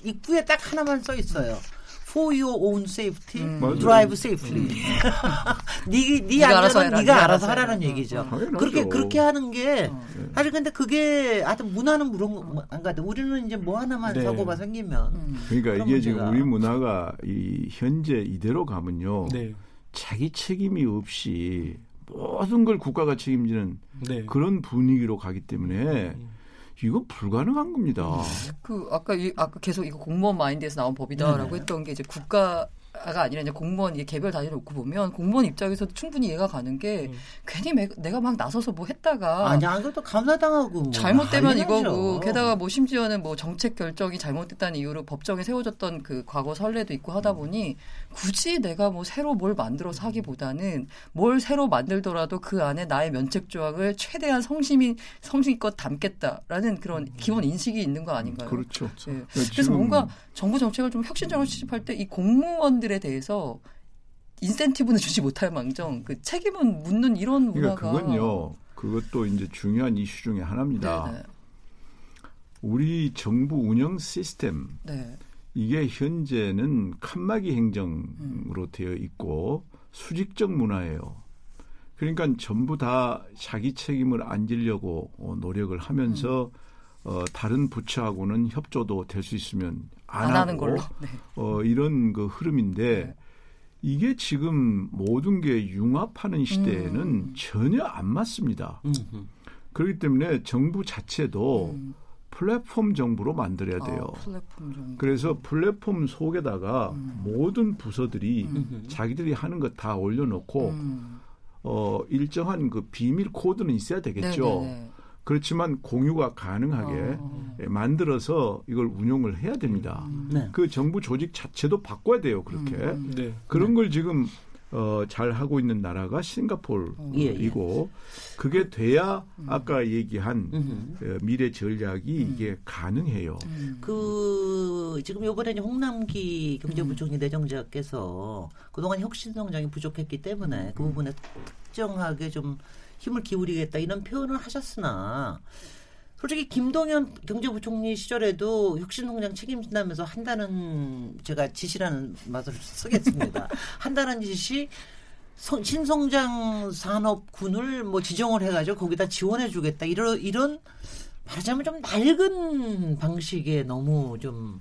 입구에 딱 하나만 써 있어요. For your own safety, 음. drive safely. 네, 네 안전은 네가 알아서 하라는 해라. 얘기죠. 당연하죠. 그렇게 그렇게 하는 게 어. 사실 근데 그게 하여튼 문화는 그런 안 같아. 우리는 이제 뭐 하나만 네. 사고가 생기면 음. 그러니까 이게 지금 문제가. 우리 문화가 이 현재 이대로 가면요. 네. 자기 책임이 없이 모든 걸 국가가 책임지는 네. 그런 분위기로 가기 때문에 이거 불가능한 겁니다. 그 아까 이, 아까 계속 이거 공무원 마인드에서 나온 법이다라고 네네. 했던 게 이제 국가 가 아니라 이제 공무원 개별 단위로 놓고 보면 공무원 입장에서도 충분히 이해가 가는 게 음. 괜히 매- 내가 막 나서서 뭐 했다가 아니 안 그래도 감사당하고 뭐 잘못되면. 이거고 게다가 뭐 심지어는 뭐 정책 결정이 잘못됐다는 이유로 법정에 세워졌던 그 과거 선례도 있고 하다 보니 굳이 내가 뭐 새로 뭘 만들어서 하기보다는 뭘 새로 만들더라도 그 안에 나의 면책 조항을 최대한 성심이 성심껏 담겠다라는 그런 기본 인식이 있는 거 아닌가요? 그렇죠. 예. 그래서 그래서 뭔가 정부 정책을 좀 혁신적으로 수립할 때 이 공무원들에 대해서 인센티브는 주지 못할 망정 그 책임은 묻는 이런 그러니까 문화가 그건요. 그것도 이제 중요한 이슈 중에 하나입니다. 네네. 우리 정부 운영 시스템 네. 이게 현재는 칸막이 행정으로 되어 있고 수직적 문화예요. 그러니까 전부 다 자기 책임을 안 지려고 어, 노력을 하면서 어, 다른 부처하고는 협조도 될 수 있으면 안, 안, 하는 하고 걸로. 네. 어, 이런 그 흐름인데 네. 이게 지금 모든 게 융합하는 시대에는 음. 전혀 안 맞습니다. 음, 음. 그렇기 때문에 정부 자체도 음. 플랫폼 정부로 만들어야 돼요. 아, 플랫폼 정도. 그래서 플랫폼 속에다가 음. 모든 부서들이 음. 자기들이 하는 것 다 올려놓고 음. 어 일정한 그 비밀 코드는 있어야 되겠죠. 네네네. 그렇지만 공유가 가능하게 어. 예, 만들어서 이걸 운용을 해야 됩니다. 네. 그 정부 조직 자체도 바꿔야 돼요. 그렇게 음. 네. 그런 걸 지금 어, 잘 하고 있는 나라가 싱가포르이고 예, 예. 그게 돼야 아까 얘기한 음. 어, 미래 전략이 이게 가능해요. 음. 그 지금 요번에 홍남기 경제부총리 내정자께서 그동안 혁신 성장이 부족했기 때문에 그 부분에 특정하게 좀 힘을 기울이겠다 이런 표현을 하셨으나 솔직히 김동연 경제부총리 시절에도 혁신 성장 책임진다면서 한다는 제가 지시라는 맛을 쓰겠습니다. 한다는 성- 신성장 산업군을 뭐 지정을 해가지고 거기다 지원해주겠다 이런 이런 말하자면 좀 낡은 방식에 너무 좀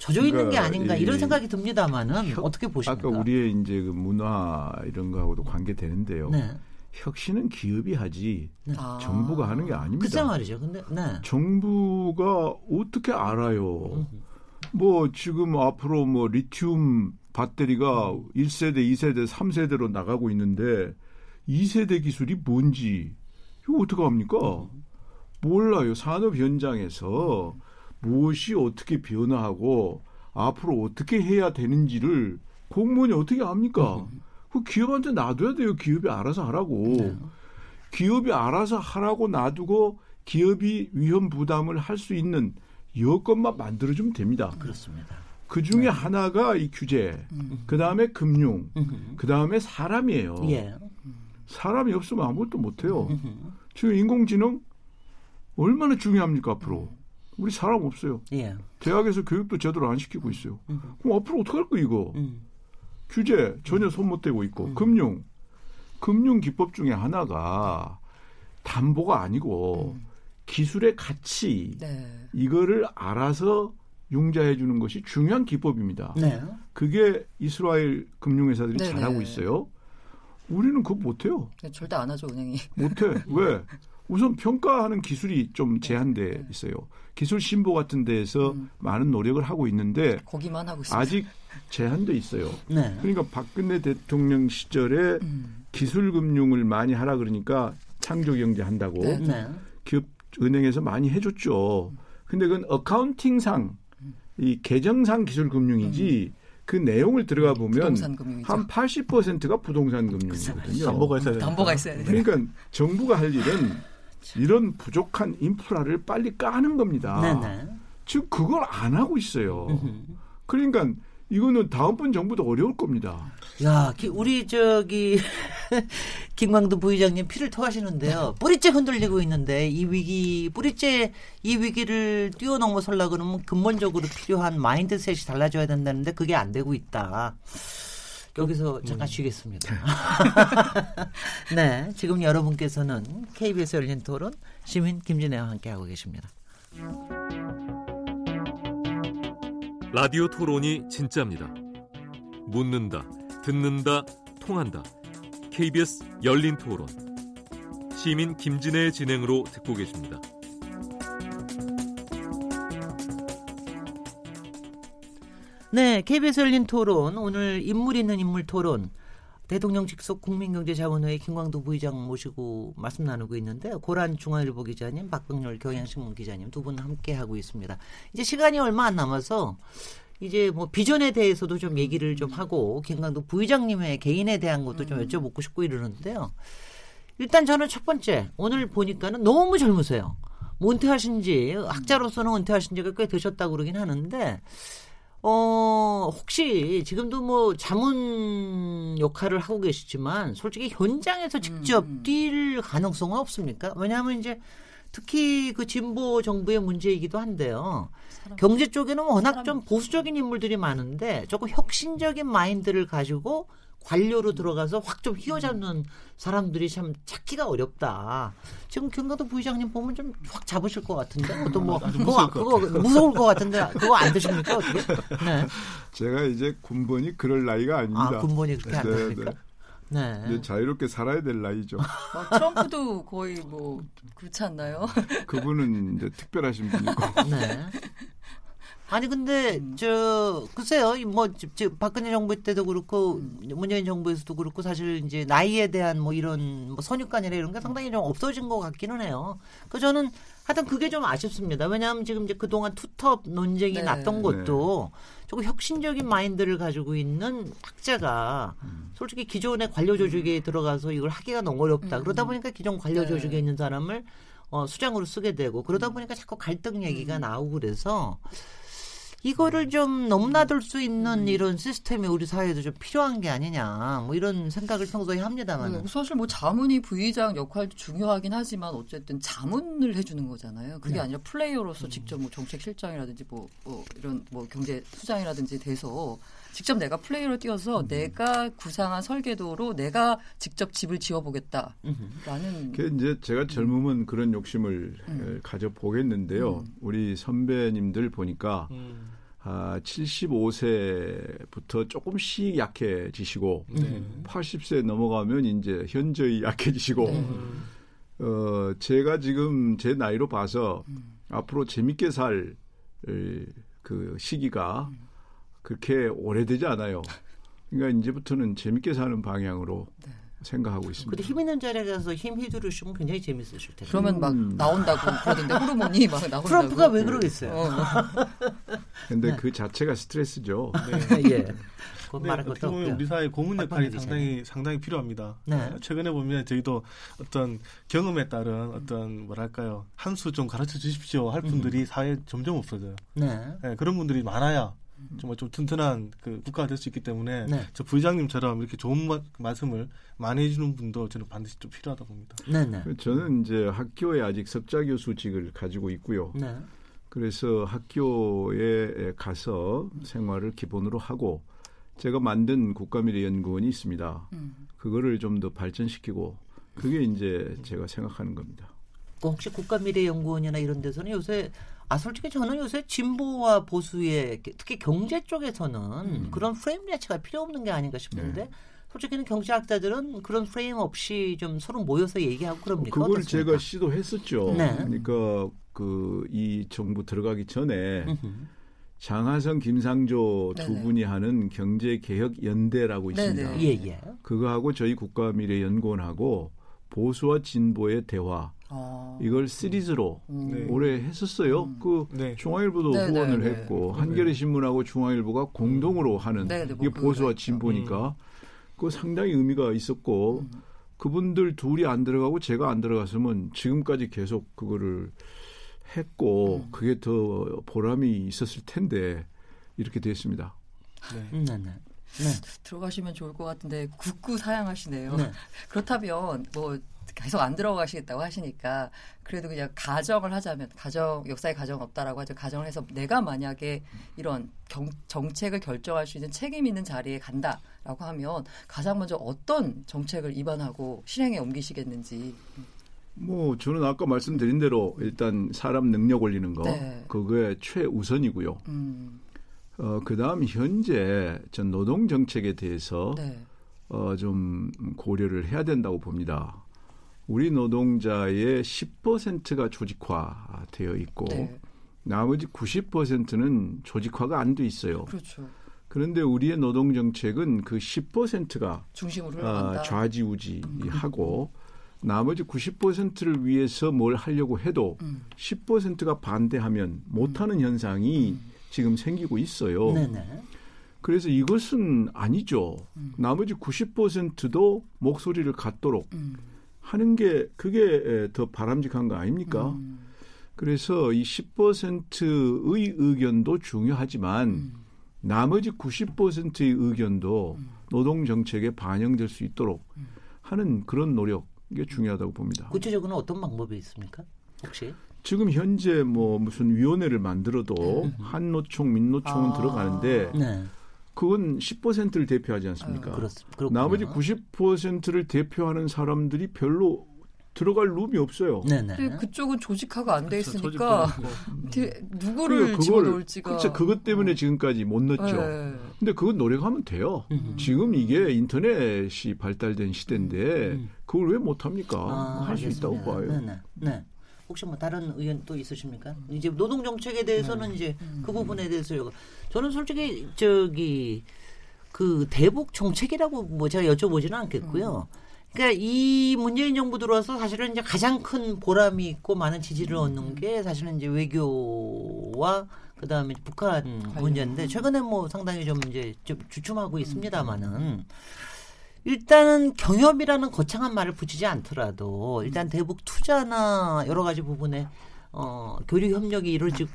젖어 있는 게 그러니까 아닌가 이 이런 생각이 듭니다만은 어떻게 보십니까? 아까 우리의 이제 그 문화 이런 거하고도 관계되는데요. 네. 혁신은 기업이 하지 아. 정부가 하는 게 아닙니다. 글쎄 말이죠. 근데 네. 정부가 어떻게 알아요? 뭐 지금 앞으로 뭐 리튬 배터리가 1세대, 2세대, 3세대로 나가고 있는데 2세대 기술이 뭔지 이거 어떻게 합니까? 몰라요. 산업 현장에서 무엇이 어떻게 변화하고 앞으로 어떻게 해야 되는지를 공무원이 어떻게 합니까? 그 기업한테 놔둬야 돼요. 기업이 알아서 하라고. 기업이 알아서 하라고 놔두고 기업이 위험 부담을 할 수 있는 여건만 만들어주면 됩니다. 그렇습니다. 그 중에 하나가 이 규제, 그 다음에 금융, 그 다음에 사람이에요. 예. 사람이 없으면 아무것도 못해요. 지금 인공지능 얼마나 중요합니까 앞으로? 우리 사람 없어요. 예. 대학에서 교육도 제대로 안 시키고 있어요. 그럼 앞으로 어떡할 거 이거? 음. 규제 전혀 손못 대고 있고 금융 금융 기법 중에 하나가 담보가 아니고 기술의 가치 네. 이거를 알아서 융자해 주는 것이 중요한 기법입니다. 네. 그게 이스라엘 금융회사들이 네네. 잘하고 있어요. 우리는 그거 못해요. 네, 절대 안 하죠 은행이. 못해. 왜? 우선 평가하는 기술이 좀 제한돼 있어요. 기술 신보 같은 데에서 많은 노력을 하고 있는데 거기만 하고 있습니다. 아직 제한돼 있어요. 네. 그러니까 박근혜 대통령 시절에 음. 기술 금융을 많이 하라 그러니까 창조 경제 한다고 네. 네. 기업 은행에서 많이 해줬죠. 근데 그건 어카운팅상 이 계정상 기술 금융이지 그 내용을 들어가 보면 부동산 금융이죠. 한 80%가 부동산 금융이거든요. 담보가 있어야 돼요. 담보가 있어야 돼요. 그러니까 정부가 할 일은 이런 부족한 인프라를 빨리 까는 겁니다. 네네. 지금 그걸 안 하고 있어요. 그러니까 이거는 다음번 정부도 어려울 겁니다. 야, 기- 우리 저기 김광도 부의장님 피를 토하시는데요. 뿌리째 흔들리고 있는데 이 위기 뿌리째 이 위기를 뛰어넘어서려 그러면 근본적으로 필요한 마인드셋이 달라져야 된다는데 그게 안 되고 있다. 여기서 잠깐 쉬겠습니다. 네, 지금 여러분께서는 KBS 열린 토론 시민 김진애와 함께하고 계십니다. 라디오 토론이 진짜입니다. 묻는다, 듣는다, 통한다. KBS 열린 토론. 시민 김진애의 진행으로 듣고 계십니다. 네, KBS 열린 토론 오늘 인물 있는 인물 토론 대통령 직속 국민경제자문회의 김광도 부의장 모시고 말씀 나누고 있는데요. 고란 중앙일보 기자님, 박병렬 경향신문 기자님 두 분 함께 하고 있습니다. 이제 시간이 얼마 안 남아서 이제 뭐 비전에 대해서도 좀 얘기를 좀 하고 김광도 부의장님의 개인에 대한 것도 좀 여쭤보고 싶고 이러는데요. 일단 저는 첫 번째 오늘 보니까는 너무 젊으세요. 뭐 은퇴하신 지 학자로서는 은퇴하신 지가 꽤 되셨다고 그러긴 하는데 어, 혹시 지금도 뭐 자문 역할을 하고 계시지만 솔직히 현장에서 직접 음. 뛸 가능성은 없습니까? 왜냐하면 이제 특히 그 진보 정부의 문제이기도 한데요. 경제 쪽에는 워낙 좀 보수적인 인물들이 많은데 조금 혁신적인 마인드를 가지고 관료로 들어가서 확 좀 휘어잡는 사람들이 참 찾기가 어렵다. 지금 경가도 부의장님 보면 좀 확 잡으실 것 같은데 어떤 뭐 그거 무서울 것 그거 무서울 것 같은데 그거 안 드십니까 어떻게? 네. 제가 이제 군번이 그럴 나이가 아닙니다. 아 군번이 그렇게 안 네, 되십니까? 네. 네. 이제 자유롭게 살아야 될 나이죠. 막 트럼프도 거의 뭐 그렇지 않나요? 그분은 이제 특별하신 분이고. 네. 아니 근데 저 글쎄요 뭐 지- 지- 박근혜 정부 때도 그렇고 문재인 정부에서도 그렇고 사실 이제 나이에 대한 뭐 이런 뭐 선입관이나 이런 게 상당히 좀 없어진 것 같기는 해요. 그 저는 하여튼 그게 좀 아쉽습니다. 왜냐하면 지금 이제 그동안 투톱 논쟁이 네. 났던 것도 조금 혁신적인 마인드를 가지고 있는 학자가 솔직히 기존의 관료 조직에 들어가서 이걸 하기가 너무 어렵다. 그러다 보니까 기존 관료 네. 조직에 있는 사람을 어, 수장으로 쓰게 되고 그러다 보니까 자꾸 갈등 얘기가 나오고 그래서 이거를 좀 넘나들 수 있는 이런 시스템이 우리 사회에도 좀 필요한 게 아니냐 뭐 이런 생각을 평소에 합니다만 네, 사실 뭐 자문이 부의장 역할도 중요하긴 하지만 어쨌든 자문을 해주는 거잖아요. 그게 네. 아니라 플레이어로서 직접 뭐 정책 실장이라든지 뭐, 뭐 이런 뭐 경제 수장이라든지 돼서 직접 내가 플레이어로 뛰어서 음. 내가 구상한 설계도로 내가 직접 집을 지어보겠다라는 그 이제 제가 젊으면 그런 욕심을 음. 에, 가져 보겠는데요. 우리 선배님들 보니까 음. 아, 75세부터 조금씩 약해지시고 네. 80세 넘어가면 이제 현저히 약해지시고 네. 어, 제가 지금 제 나이로 봐서 음. 앞으로 재밌게 살 그 시기가 그렇게 오래되지 않아요. 그러니까 이제부터는 재밌게 사는 방향으로 네. 생각하고 있습니다. 근데 힘 있는 자리에 가서 힘 휘두르시면 굉장히 재밌으실 텐데 그러면 막 음. 나온다고 그러던데 호르몬이 막 나온다고. 트럼프가 왜 그러겠어요? 어. 근데 네. 그 자체가 스트레스죠. 예. 그건 네, 어떻게 보면. 우리 사회 고문 빨리빨리 역할이 상당히 상당히 필요합니다. 네. 최근에 보면 저희도 어떤 경험에 따른 어떤 뭐랄까요 한 수 좀 가르쳐 주십시오 할 분들이 사회에 점점 없어져요. 네. 네, 그런 분들이 많아야 정말 좀 튼튼한 그 국가가 될 수 있기 때문에 네. 저 부의장님처럼 이렇게 좋은 마- 말씀을 많이 해주는 분도 저는 반드시 좀 필요하다 봅니다. 네, 네. 저는 이제 학교에 아직 석자 교수직을 가지고 있고요. 네. 그래서 학교에 가서 생활을 기본으로 하고 제가 만든 국가미래연구원이 있습니다. 음. 그거를 좀 더 발전시키고 그게 이제 제가 생각하는 겁니다. 그 혹시 국가미래연구원이나 이런 데서는 요새 아 솔직히 저는 요새 진보와 보수의 특히 경제 쪽에서는 음. 그런 프레임 자체가 필요 없는 게 아닌가 싶은데 네. 솔직히는 경제학자들은 그런 프레임 없이 좀 서로 모여서 얘기하고 그럽니까? 그걸 어떻습니까? 제가 시도했었죠. 네. 그러니까 그 이 정부 들어가기 전에 음흠. 장하성, 김상조 두 네네. 분이 하는 경제개혁연대라고 있습니다. 예, 예. 그거하고 저희 국가미래연구원하고 보수와 진보의 대화 아. 이걸 시리즈로 음. 네. 올해 했었어요. 음. 그 네. 중앙일보도 네, 후원을 네, 네. 했고 한겨레 신문하고 중앙일보가 공동으로 하는 네, 네, 이게 뭐 보수와 진보니까 그 상당히 의미가 있었고 음. 그분들 둘이 안 들어가고 제가 안 들어갔으면 지금까지 계속 그거를 했고 음. 그게 더 보람이 있었을 텐데 이렇게 됐습니다. 네. 음, 네, 네. 네. 들어가시면 좋을 것 같은데 굳고 사양하시네요. 네. 그렇다면 뭐 계속 안 들어가시겠다고 하시니까 그래도 그냥 가정을 하자면 가정 역사에 가정 없다라고 하죠. 가정을 해서 내가 만약에 이런 경, 정책을 결정할 수 있는 책임 있는 자리에 간다라고 하면 가장 먼저 어떤 정책을 입안하고 실행에 옮기시겠는지. 뭐 저는 아까 말씀드린 대로 일단 사람 능력 올리는 거 네. 그거에 최우선이고요. 음, 어, 그다음 현재 전 노동 정책에 대해서 네. 어, 좀 고려를 해야 된다고 봅니다. 우리 노동자의 10%가 조직화되어 있고 네. 나머지 90%는 조직화가 안 돼 있어요. 그렇죠. 그런데 우리의 노동 정책은 그 10%가 중심으로 아, 흘러간다. 좌지우지하고 나머지 90%를 위해서 뭘 하려고 해도 음. 10%가 반대하면 못하는 현상이 지금 생기고 있어요. 네, 네. 그래서 이것은 아니죠. 음. 나머지 90%도 목소리를 갖도록 음, 하는 게 그게 에, 더 바람직한 거 아닙니까? 음, 그래서 이 10%의 의견도 중요하지만 음. 나머지 90%의 의견도 노동 정책에 반영될 수 있도록 음. 하는 그런 노력 이게 중요하다고 봅니다. 구체적으로 어떤 방법이 있습니까? 혹시? 지금 현재 뭐 무슨 위원회를 만들어도 한노총, 민노총은 아. 들어가는데 네. 그건 10%를 대표하지 않습니까? 그렇습니다. 그렇군요. 나머지 90%를 대표하는 사람들이 별로 들어갈 룸이 없어요. 네, 네. 그쪽은 조직화가 안돼 그렇죠. 있으니까. 대- 누구를 그러니까 집어넣을지가 그렇죠. 그것 때문에 지금까지 못 넣었죠. 네. 근데 그건 노력하면 돼요. 음. 지금 이게 인터넷이 발달된 시대인데 음. 그걸 왜 못합니까? 아, 할수 있다고. 봐요. 네, 네. 네. 혹시 뭐 다른 의견 또 있으십니까? 이제 노동 정책에 대해서는 이제 그 부분에 대해서 요- 저는 솔직히 저기 그 대북 정책이라고 뭐 제가 여쭤보지는 않겠고요. 그러니까 이 문재인 정부 들어와서 사실은 이제 가장 큰 보람이 있고 많은 지지를 얻는 게 사실은 이제 외교와 그 다음에 북한 문제인데 최근에 뭐 상당히 좀 이제 좀 주춤하고 있습니다만은 일단은 경협이라는 거창한 말을 붙이지 않더라도 일단 대북 투자나 여러 가지 부분에 어 교류 협력이 이루어질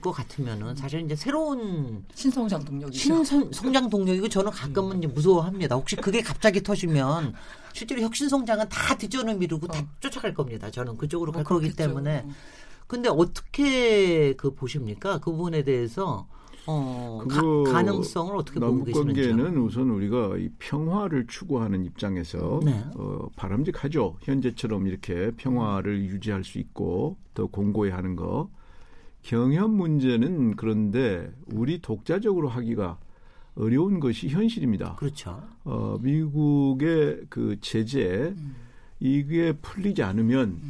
것 같으면은 사실 이제 새로운 신성장 동력이죠. 신성 성장 동력이고 저는 가끔은 이제 무서워합니다. 혹시 그게 갑자기 터지면 실제로 혁신 성장은 다 뒷전을 미루고 다 쫓아갈 겁니다. 저는 그쪽으로 갈 거기 그렇겠죠. 때문에. 근데 어떻게 그 보십니까? 그 부분에 대해서 어 가, 가능성을 어떻게 보고 남북 계시는지요? 관계는 우선 우리가 이 평화를 추구하는 입장에서 네. 어, 바람직하죠. 현재처럼 이렇게 평화를 유지할 수 있고 더 공고히 하는 거. 경협 문제는 그런데 우리 독자적으로 하기가 어려운 것이 현실입니다. 그렇죠. 어, 미국의 그 제재 이게 풀리지 않으면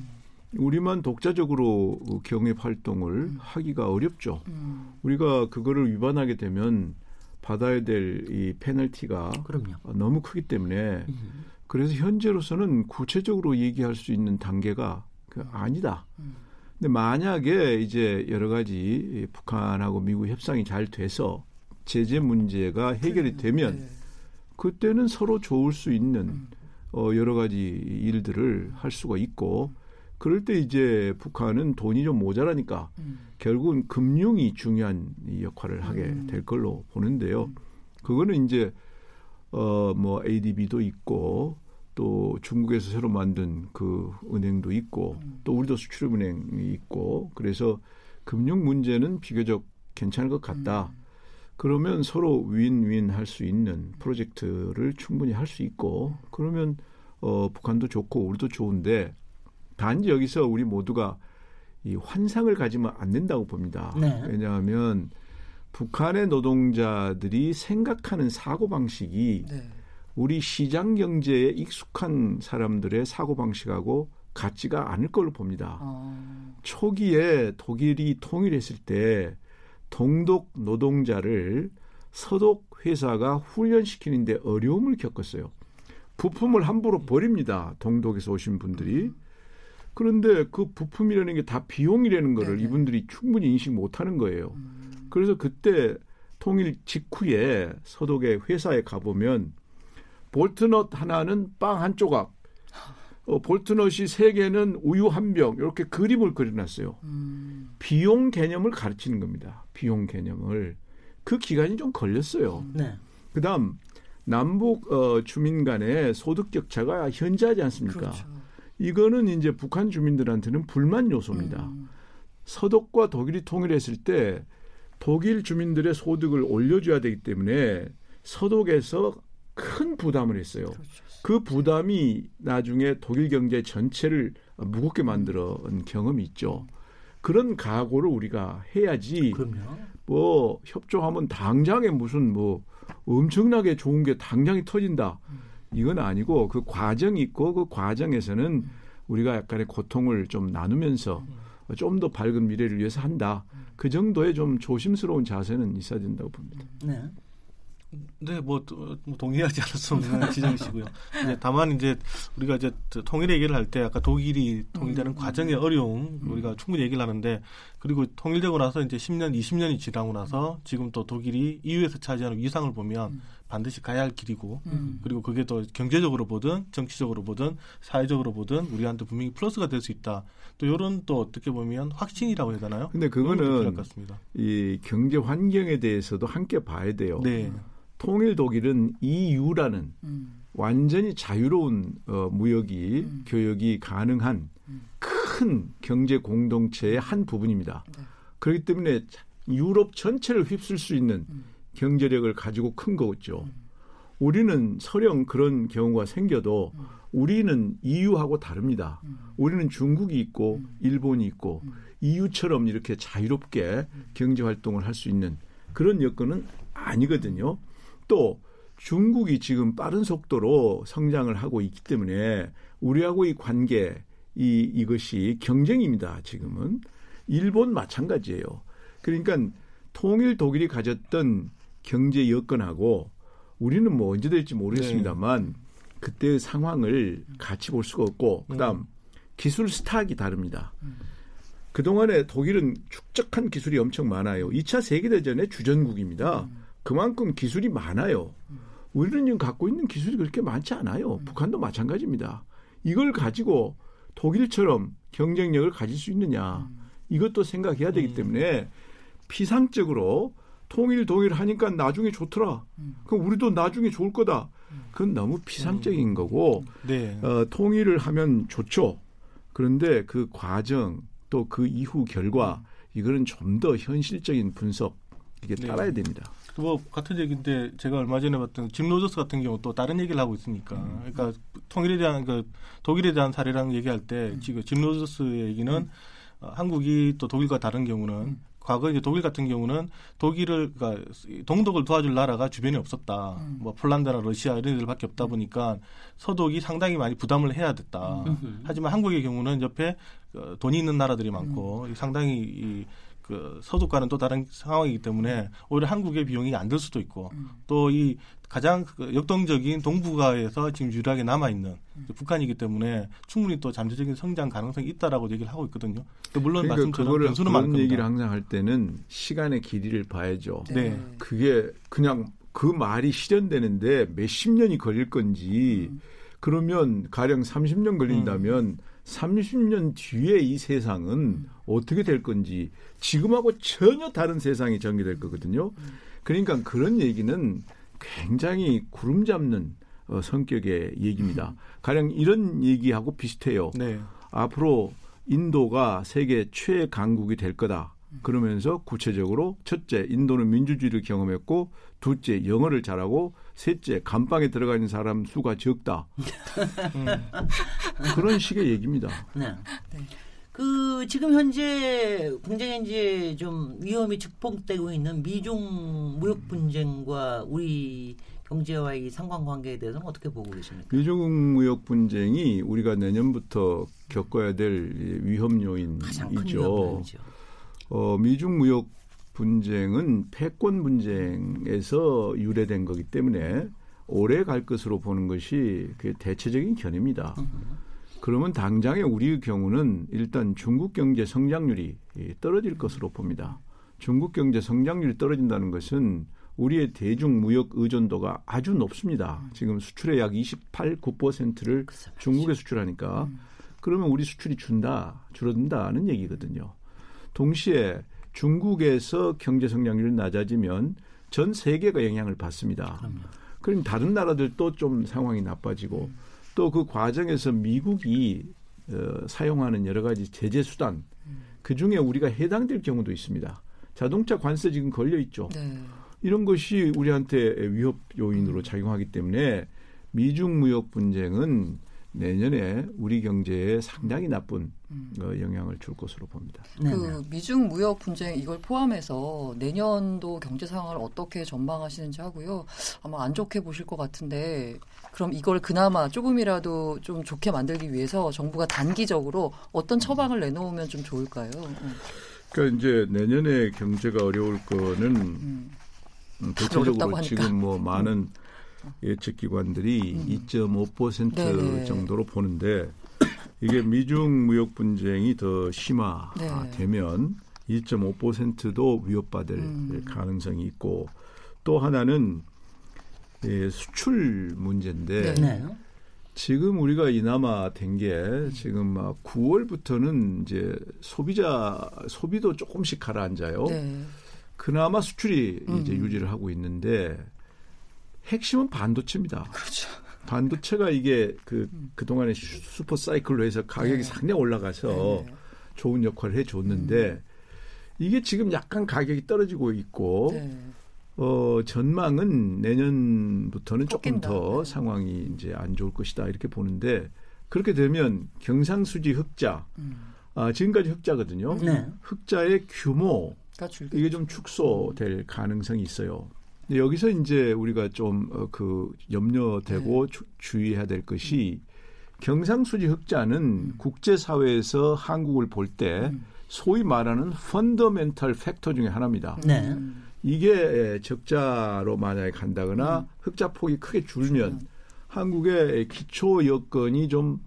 우리만 독자적으로 경협 활동을 하기가 어렵죠. 음, 우리가 그거를 위반하게 되면 받아야 될 이 페널티가 그럼요. 너무 크기 때문에 음. 그래서 현재로서는 구체적으로 얘기할 수 있는 단계가 그 아니다. 근데 만약에 이제 여러 가지 이 북한하고 미국 협상이 잘 돼서 제재 문제가 해결이 되면 네. 그때는 서로 좋을 수 있는 어, 여러 가지 일들을 할 수가 있고 그럴 때 이제 북한은 돈이 좀 모자라니까 음. 결국은 금융이 중요한 이 역할을 하게 될 걸로 보는데요. 그거는 이제 어뭐 ADB도 있고 또 중국에서 새로 만든 그 은행도 있고 또 우리도 수출은행이 있고 그래서 금융 문제는 비교적 괜찮을 것 같다. 그러면 서로 윈윈 할 수 있는 프로젝트를 충분히 할 수 있고 그러면 어 북한도 좋고 우리도 좋은데 단지 여기서 우리 모두가 이 환상을 가지면 안 된다고 봅니다. 네. 왜냐하면 북한의 노동자들이 생각하는 사고 방식이 네. 우리 시장 경제에 익숙한 사람들의 사고 방식하고 같지가 않을 걸로 봅니다. 어, 초기에 독일이 통일했을 때 동독 노동자를 서독 회사가 훈련시키는데 어려움을 겪었어요. 부품을 함부로 버립니다. 동독에서 오신 분들이. 그런데 그 부품이라는 게 다 비용이라는 거를 네네. 이분들이 충분히 인식 못 하는 거예요. 음. 그래서 그때 통일 직후에 서독의 회사에 가보면 볼트넛 하나는 빵 한 조각, 어, 볼트넛이 세 개는 우유 한 병 이렇게 그림을 그려놨어요. 음. 비용 개념을 가르치는 겁니다. 비용 개념을 그 기간이 좀 걸렸어요. 네. 그 다음 남북 어, 주민 간의 소득 격차가 현저하지 않습니까? 그렇죠. 이거는 이제 북한 주민들한테는 불만 요소입니다. 음. 서독과 독일이 통일했을 때 독일 주민들의 소득을 올려줘야 되기 때문에 서독에서 큰 부담을 했어요. 그렇죠. 그 부담이 나중에 독일 경제 전체를 무겁게 만들어 온 경험이 있죠. 그런 각오를 우리가 해야지 그럼요. 뭐 협조하면 당장에 무슨 뭐 엄청나게 좋은 게 당장이 터진다. 이건 아니고 그 과정이 있고 그 과정에서는 우리가 약간의 고통을 좀 나누면서 좀 더 밝은 미래를 위해서 한다. 그 정도의 좀 조심스러운 자세는 있어야 된다고 봅니다. 네. 네, 뭐, 또, 뭐 동의하지 않을 수 없는 지적이시고요. 네, 다만 이제 우리가 이제 통일 얘기를 할 때 아까 독일이 통일되는 과정의 어려움 우리가 충분히 얘기를 하는데 그리고 통일되고 나서 이제 10년, 20년이 지나고 나서 지금 또 독일이 EU에서 차지하는 위상을 보면 반드시 가야 할 길이고 음. 그리고 그게 또 경제적으로 보든 정치적으로 보든 사회적으로 보든 우리한테 분명히 플러스가 될 수 있다. 또 이런 또 어떻게 보면 확신이라고 해야 되나요? 근데 그거는 것 같습니다. 이 경제 환경에 대해서도 함께 봐야 돼요. 네. 통일 독일은 EU라는 음. 완전히 자유로운 어, 무역이 음. 교역이 가능한 큰 경제 공동체의 한 부분입니다. 네. 그렇기 때문에 유럽 전체를 휩쓸 수 있는 음. 경제력을 가지고 큰 거죠. 우리는 설령 그런 경우가 생겨도 음. 우리는 EU하고 다릅니다. 우리는 중국이 있고 음. 일본이 있고 EU처럼 이렇게 자유롭게 음. 경제 활동을 할 수 있는 그런 여건은 아니거든요. 또 중국이 지금 빠른 속도로 성장을 하고 있기 때문에 우리하고 이 관계 이 이것이 경쟁입니다. 지금은 일본 마찬가지예요. 그러니까 통일 독일이 가졌던 경제 여건하고 우리는 뭐 언제 될지 모르겠습니다만 그때의 상황을 같이 볼 수가 없고 그다음 기술 스탁이 다릅니다. 그동안에 독일은 축적한 기술이 엄청 많아요. 2차 세계대전의 주전국입니다. 그만큼 기술이 많아요. 우리는 지금 갖고 있는 기술이 그렇게 많지 않아요. 북한도 마찬가지입니다. 이걸 가지고 독일처럼 경쟁력을 가질 수 있느냐. 이것도 생각해야 되기 때문에 피상적으로 통일 동일 하니까 나중에 좋더라. 그럼 우리도 나중에 좋을 거다. 그건 너무 피상적인 거고 네. 어, 통일을 하면 좋죠. 그런데 그 과정 또 그 이후 결과 이거는 좀 더 현실적인 분석 이게 네. 따라야 됩니다. 뭐 같은 얘기인데 제가 얼마 전에 봤던 짐 로저스 같은 경우 또 다른 얘기를 하고 있으니까 그러니까 통일에 대한 그 독일에 대한 사례랑 얘기할 때 지금 짐 로저스의 얘기는 어, 한국이 또 독일과 다른 경우는 과거 이제 독일 같은 경우는 독일을 그러니까 동독을 도와줄 나라가 주변에 없었다. 뭐 폴란드나 러시아 이런 데들밖에 없다 보니까 서독이 상당히 많이 부담을 해야 됐다. 하지만 한국의 경우는 옆에 어, 돈이 있는 나라들이 많고 상당히 이, 그 서독과는 또 다른 상황이기 때문에 오히려 한국의 비용이 안 들 수도 있고 또 이 가장 그 역동적인 동북아에서 지금 유일하게 남아 있는 북한이기 때문에 충분히 또 잠재적인 성장 가능성이 있다라고 얘기를 하고 있거든요. 또 물론 그러니까 말씀처럼 변수는 많을 그런 겁니다. 얘기를 항상 할 때는 시간의 길이를 봐야죠. 네. 그게 그냥 그 말이 실현되는데 몇십 년이 걸릴 건지 그러면 가령 30년 걸린다면 30년 뒤에 이 세상은 어떻게 될 건지 지금하고 전혀 다른 세상이 전개될 거거든요. 그러니까 그런 얘기는 굉장히 구름 잡는 어, 성격의 얘기입니다. 가령 이런 얘기하고 비슷해요. 네. 앞으로 인도가 세계 최강국이 될 거다. 그러면서 구체적으로 첫째 인도는 민주주의를 경험했고 둘째 영어를 잘하고 셋째 감방에 들어가 있는 사람 수가 적다. 음. 그런 식의 얘기입니다. 네. 네. 그 지금 현재 굉장히 이제 좀 위험이 증폭되고 있는 미중 무역 분쟁과 우리 경제와의 상관관계에 대해서는 어떻게 보고 계십니까? 미중 무역 분쟁이 우리가 내년부터 겪어야 될 위험 요인이죠. 어, 미중 무역 분쟁은 패권 분쟁에서 유래된 거기 때문에 오래 갈 것으로 보는 것이 그 대체적인 견해입니다. 그러면 당장에 우리의 경우는 일단 중국 경제 성장률이 떨어질 것으로 봅니다. 중국 경제 성장률이 떨어진다는 것은 우리의 대중 무역 의존도가 아주 높습니다. 지금 수출의 약 28, 9%를 중국에 수출하니까 그러면 우리 수출이 준다, 줄어든다는 얘기거든요. 동시에 중국에서 경제 성장률이 낮아지면 전 세계가 영향을 받습니다. 그럼 다른 나라들도 좀 상황이 나빠지고 음. 또 그 과정에서 미국이 어, 사용하는 여러 가지 제재 수단 음. 그 중에 우리가 해당될 경우도 있습니다. 자동차 관세 지금 걸려 있죠. 네. 이런 것이 우리한테 위협 요인으로 음. 작용하기 때문에 미중 무역 분쟁은 내년에 우리 경제에 상당히 나쁜 음. 어, 영향을 줄 것으로 봅니다. 그 네. 미중 무역 분쟁 이걸 포함해서 내년도 경제 상황을 어떻게 전망하시는지 하고요. 아마 안 좋게 보실 것 같은데 그럼 이걸 그나마 조금이라도 좀 좋게 만들기 위해서 정부가 단기적으로 어떤 처방을 내놓으면 좀 좋을까요? 음. 그러니까 이제 내년에 경제가 어려울 거는 음. 음 대체적으로 지금 뭐 많은 음. 예측 기관들이 음. 2.5% 네네. 정도로 보는데 이게 미중 무역 분쟁이 더 심화되면 네. 2.5%도 위협받을 음. 가능성이 있고 또 하나는 예, 수출 문제인데 네. 지금 우리가 이나마 된 게 지금 막 9월부터는 이제 소비자 소비도 조금씩 가라앉아요. 네. 그나마 수출이 음. 이제 유지를 하고 있는데 핵심은 반도체입니다. 그렇죠. 반도체가 이게 그 음. 그동안에 슈퍼 사이클로 해서 가격이 네. 상당히 올라가서 네. 좋은 역할을 해 줬는데 음. 이게 지금 약간 가격이 떨어지고 있고 네. 어 전망은 내년부터는 조금 더 네. 상황이 이제 안 좋을 것이다 이렇게 보는데 그렇게 되면 경상수지 흑자 음. 아 지금까지 흑자거든요. 네. 흑자의 규모 이게 좀 축소될 가능성이 있어요. 여기서 이제 우리가 좀그 어, 염려되고 네. 주의해야 될 것이 경상수지 흑자는 음. 국제사회에서 한국을 볼때 음. 소위 말하는 펀더멘탈 팩터 중에 하나입니다. 네. 이게 적자로 만약에 간다거나 음. 흑자 폭이 크게 줄면 한국의 기초 여건이 좀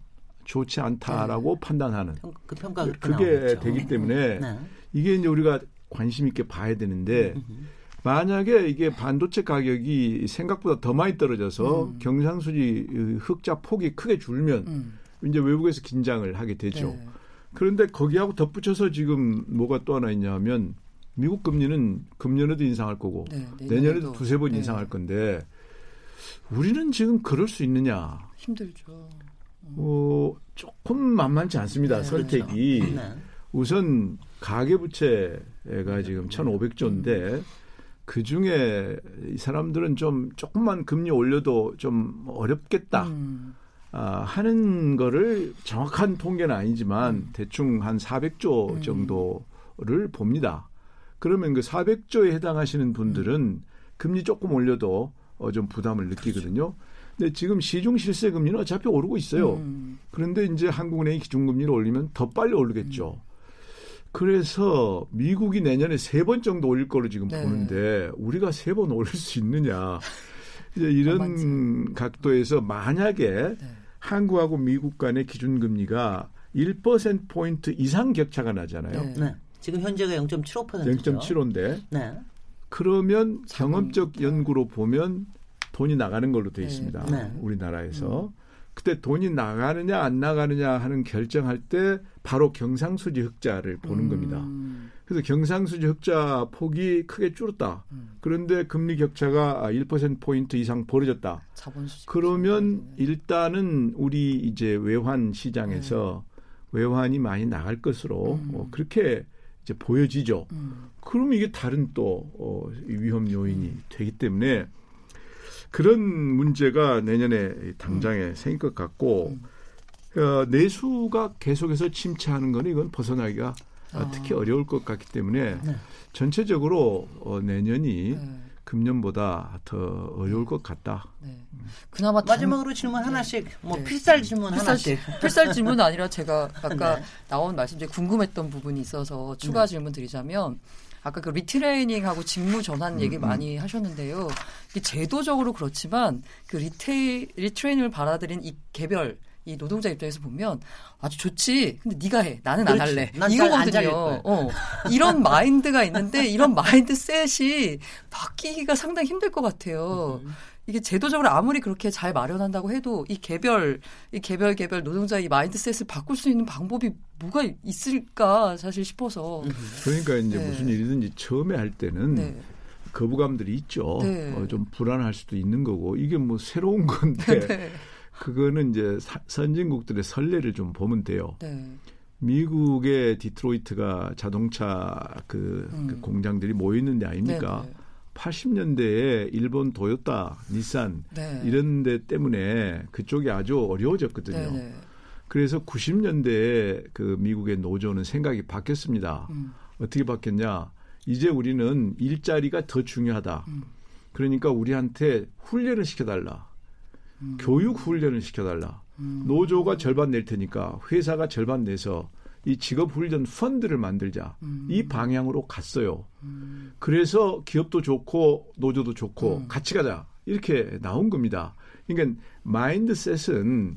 좋지 않다라고 네. 판단하는 그 평가 그게 나오겠죠. 되기 때문에 네. 이게 이제 우리가 관심 있게 봐야 되는데 음. 만약에 이게 반도체 가격이 생각보다 더 많이 떨어져서 음. 경상수지 흑자 폭이 크게 줄면 음. 이제 외국에서 긴장을 하게 되죠. 네. 그런데 거기하고 덧붙여서 지금 뭐가 또 하나 있냐면 미국 금리는 금년에도 인상할 거고 네, 내년에도 두세 번 네. 인상할 건데 우리는 지금 그럴 수 있느냐? 힘들죠. 어, 조금 만만치 않습니다. 네, 설득이. 그렇죠. 네. 우선 가계부채가 지금 1,500조인데 음. 그 중에 이 사람들은 좀 조금만 금리 올려도 좀 어렵겠다. 음. 아, 하는 거를 정확한 통계는 아니지만 음. 대충 한 400조 음. 정도를 봅니다. 그러면 그 400조에 해당하시는 분들은 음. 금리 조금 올려도 어, 좀 부담을 느끼거든요. 그렇죠. 근데 지금 시중 실세 금리는 어차피 오르고 있어요. 음. 그런데 이제 한국은행이 기준금리를 올리면 더 빨리 오르겠죠. 음. 그래서 미국이 내년에 세 번 정도 올릴 거로 지금 네. 보는데 우리가 세 번 올릴 수 있느냐. 이제 이런 각도에서 만약에 네. 한국하고 미국 간의 기준금리가 1% 포인트 이상 격차가 나잖아요. 네. 네. 지금 현재가 0.75%죠. 0.75인데. 네. 그러면 경험적 연구로 보면 돈이 나가는 걸로 돼 네. 있습니다. 네. 우리나라에서. 음. 그때 돈이 나가느냐 안 나가느냐 하는 결정할 때 바로 경상수지 흑자를 보는 음. 겁니다. 그래서 경상수지 흑자 폭이 크게 줄었다. 음. 그런데 금리 격차가 1% 포인트 이상 벌어졌다. 그러면 일단은 우리 이제 외환 시장에서 네. 외환이 많이 나갈 것으로 음. 어, 그렇게 이제 보여지죠. 음. 그럼 이게 다른 또 어, 위험 요인이 음. 되기 때문에 그런 문제가 내년에 당장에 음. 생길 것 같고 음. 어, 내수가 계속해서 침체하는 거는 이건 벗어나기가 아. 특히 어려울 것 같기 때문에 네. 전체적으로 어, 내년이 네. 금년보다 더 어려울 것 같다. 네. 그나마 마지막으로 질문 하나씩 뭐 네. 필살 질문 필살, 하나씩. 필살 질문 아니라 제가 아까 네. 나온 말씀 중에 궁금했던 부분이 있어서 추가 네. 질문 드리자면 아까 그 retraining하고 직무 전환 음, 얘기 음. 많이 하셨는데요. 이게 제도적으로 그렇지만 그 retrai- retraining을 받아들인 이 개별 이 노동자 입장에서 보면 아주 좋지. 근데 네가 해. 나는 안 그렇지. 할래. 난 잘 안 잘릴 이거거든요. 어. 이런 마인드가 있는데 이런 mindset이 바뀌기가 상당히 힘들 것 같아요. 음. 이게 제도적으로 아무리 그렇게 잘 마련한다고 해도 이 개별 이 개별 개별 노동자 의 mindset을 바꿀 수 있는 방법이 뭐가 있을까 사실 싶어서 그러니까 이제 네. 무슨 일이든지 처음에 할 때는 네. 거부감들이 있죠. 네. 어, 좀 불안할 수도 있는 거고 이게 뭐 새로운 건데 네. 그거는 이제 사- 선진국들의 선례를 좀 보면 돼요. 네. 미국의 디트로이트가 자동차 그, 음. 그 공장들이 모여 있는 데 아닙니까? 네. 80년대에 일본 도요타, 닛산 네. 이런 데 때문에 그쪽이 아주 어려워졌거든요. 네. 네. 그래서 90년대에 그 미국의 노조는 생각이 바뀌었습니다. 음. 어떻게 바뀌었냐? 이제 우리는 일자리가 더 중요하다. 음. 그러니까 우리한테 훈련을 시켜달라. 음. 교육 훈련을 시켜달라. 노조가 절반 낼 테니까 회사가 절반 내서 이 직업 훈련 펀드를 만들자. 음. 이 방향으로 갔어요. 그래서 기업도 좋고 노조도 좋고 음. 같이 가자. 이렇게 나온 겁니다. 그러니까 마인드셋은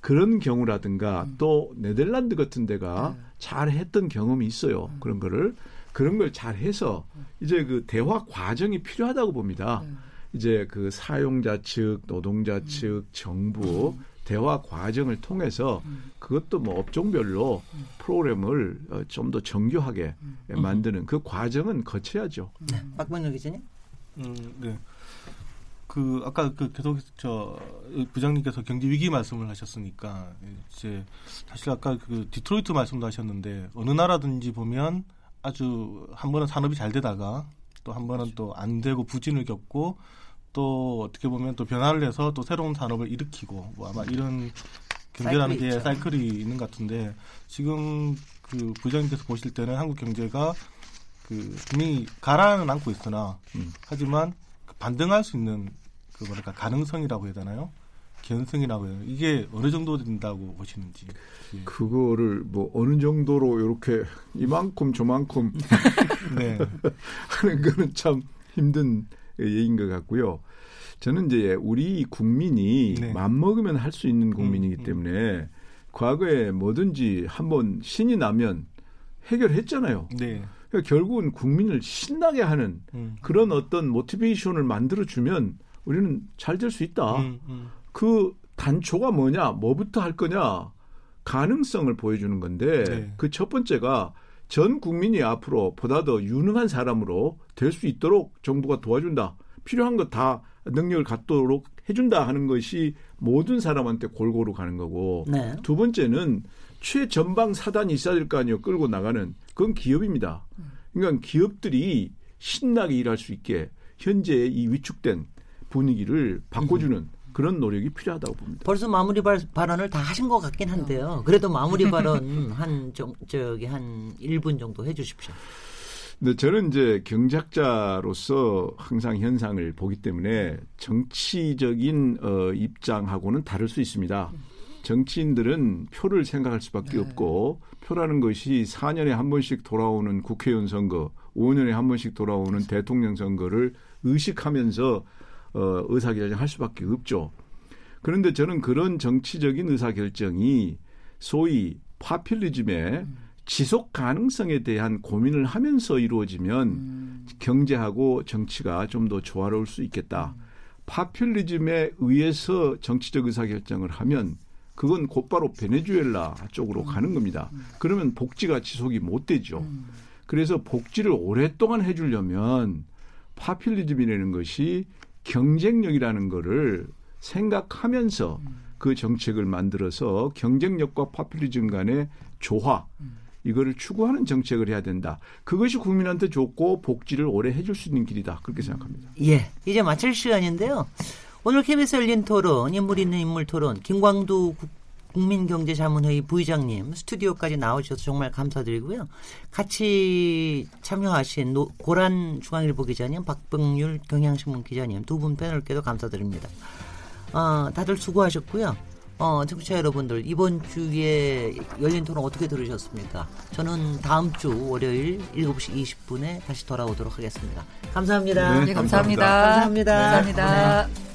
그런 경우라든가 또 네덜란드 같은 데가 음. 네. 잘 했던 경험이 있어요. 그런 거를 그런 걸 잘 해서 이제 그 대화 과정이 필요하다고 봅니다. 네. 이제 그 사용자 측, 노동자 음. 측, 정부 대화 과정을 통해서 그것도 뭐 업종별로 프로그램을 어, 좀더 정교하게 만드는 그 과정은 거쳐야죠. 네. 박병렬 기자님. 음, 네. 그 아까 그 계속 저 부장님께서 경제 위기 말씀을 하셨으니까 이제 사실 아까 그 디트로이트 말씀도 하셨는데 어느 나라든지 보면 아주 한 번은 산업이 잘 되다가 또 한 번은 또 안 되고 부진을 겪고 또 어떻게 보면 또 변화를 해서 또 새로운 산업을 일으키고 뭐 아마 이런 경제라는 사이클이 게 있죠. 사이클이 있는 것 같은데 지금 그 부장님께서 보실 때는 한국 경제가 그 분명히 가라는 않고 있으나 음. 하지만 그 반등할 수 있는 그 뭐랄까 가능성이라고 해야 되나요? 견성이라고 해야 되나요? 이게 어느 정도 된다고 보시는지. 예. 그거를 뭐 어느 정도로 이렇게 이만큼 저만큼 네. 하는 거는 참 힘든 얘기인 것 같고요. 저는 이제 우리 국민이 네. 맘먹으면 할 수 있는 국민이기 음, 음. 때문에 과거에 뭐든지 한번 신이 나면 해결했잖아요. 네. 그러니까 결국은 국민을 신나게 하는 음. 그런 어떤 모티베이션을 만들어 주면 우리는 잘 될 수 있다. 음, 음. 그 단초가 뭐냐, 뭐부터 할 거냐, 가능성을 보여주는 건데 네. 그첫 번째가 전 국민이 앞으로 보다 더 유능한 사람으로 될 수 있도록 정부가 도와준다. 필요한 거다 능력을 갖도록 해준다 하는 것이 모든 사람한테 골고루 가는 거고 네. 두 번째는 최전방 사단이 있어야 될 거 아니에요. 끌고 나가는 그건 기업입니다. 그러니까 기업들이 신나게 일할 수 있게 현재의 이 위축된 분위기를 바꿔주는 그런 노력이 필요하다고 봅니다. 벌써 마무리 발, 발언을 다 하신 것 같긴 한데요. 그래도 마무리 발언 한 좀, 저기 한 1분 정도 해 주십시오. 근데 저는 이제 경제학자로서 항상 현상을 보기 때문에 정치적인 어, 입장하고는 다를 수 있습니다. 정치인들은 표를 생각할 수밖에 없고 표라는 것이 4년에 한 번씩 돌아오는 국회의원 선거, 5년에 한 번씩 돌아오는 대통령 선거를 의식하면서 어, 의사결정 할 수밖에 없죠. 그런데 저는 그런 정치적인 의사결정이 소위 파퓰리즘의 지속 가능성에 대한 고민을 하면서 이루어지면 경제하고 정치가 좀 더 조화로울 수 있겠다. 파퓰리즘에 의해서 정치적 의사결정을 하면 그건 곧바로 베네수엘라 쪽으로 가는 겁니다. 그러면 복지가 지속이 못 되죠. 그래서 복지를 오랫동안 해주려면 파퓰리즘이라는 것이 경쟁력이라는 거를 생각하면서 그 정책을 만들어서 경쟁력과 파퓰리즘 간의 조화 이거를 추구하는 정책을 해야 된다. 그것이 국민한테 좋고 복지를 오래 해줄 수 있는 길이다. 그렇게 생각합니다. 예, 이제 마칠 시간인데요. 오늘 KBS 열린 토론, 인물 있는 인물 토론, 김광두 국- 국민경제자문회의 부의장님 스튜디오까지 나오셔서 정말 감사드리고요. 같이 참여하신 노- 고란 중앙일보 기자님, 박병률 경향신문 기자님 두 분 패널께도 감사드립니다. 어, 다들 수고하셨고요. 어, 청취자 여러분들 이번 주에 열린 토론 어떻게 들으셨습니까? 저는 다음 주 월요일 7시 20분에 다시 돌아오도록 하겠습니다. 감사합니다. 네, 네, 감사합니다. 감사합니다. 감사합니다.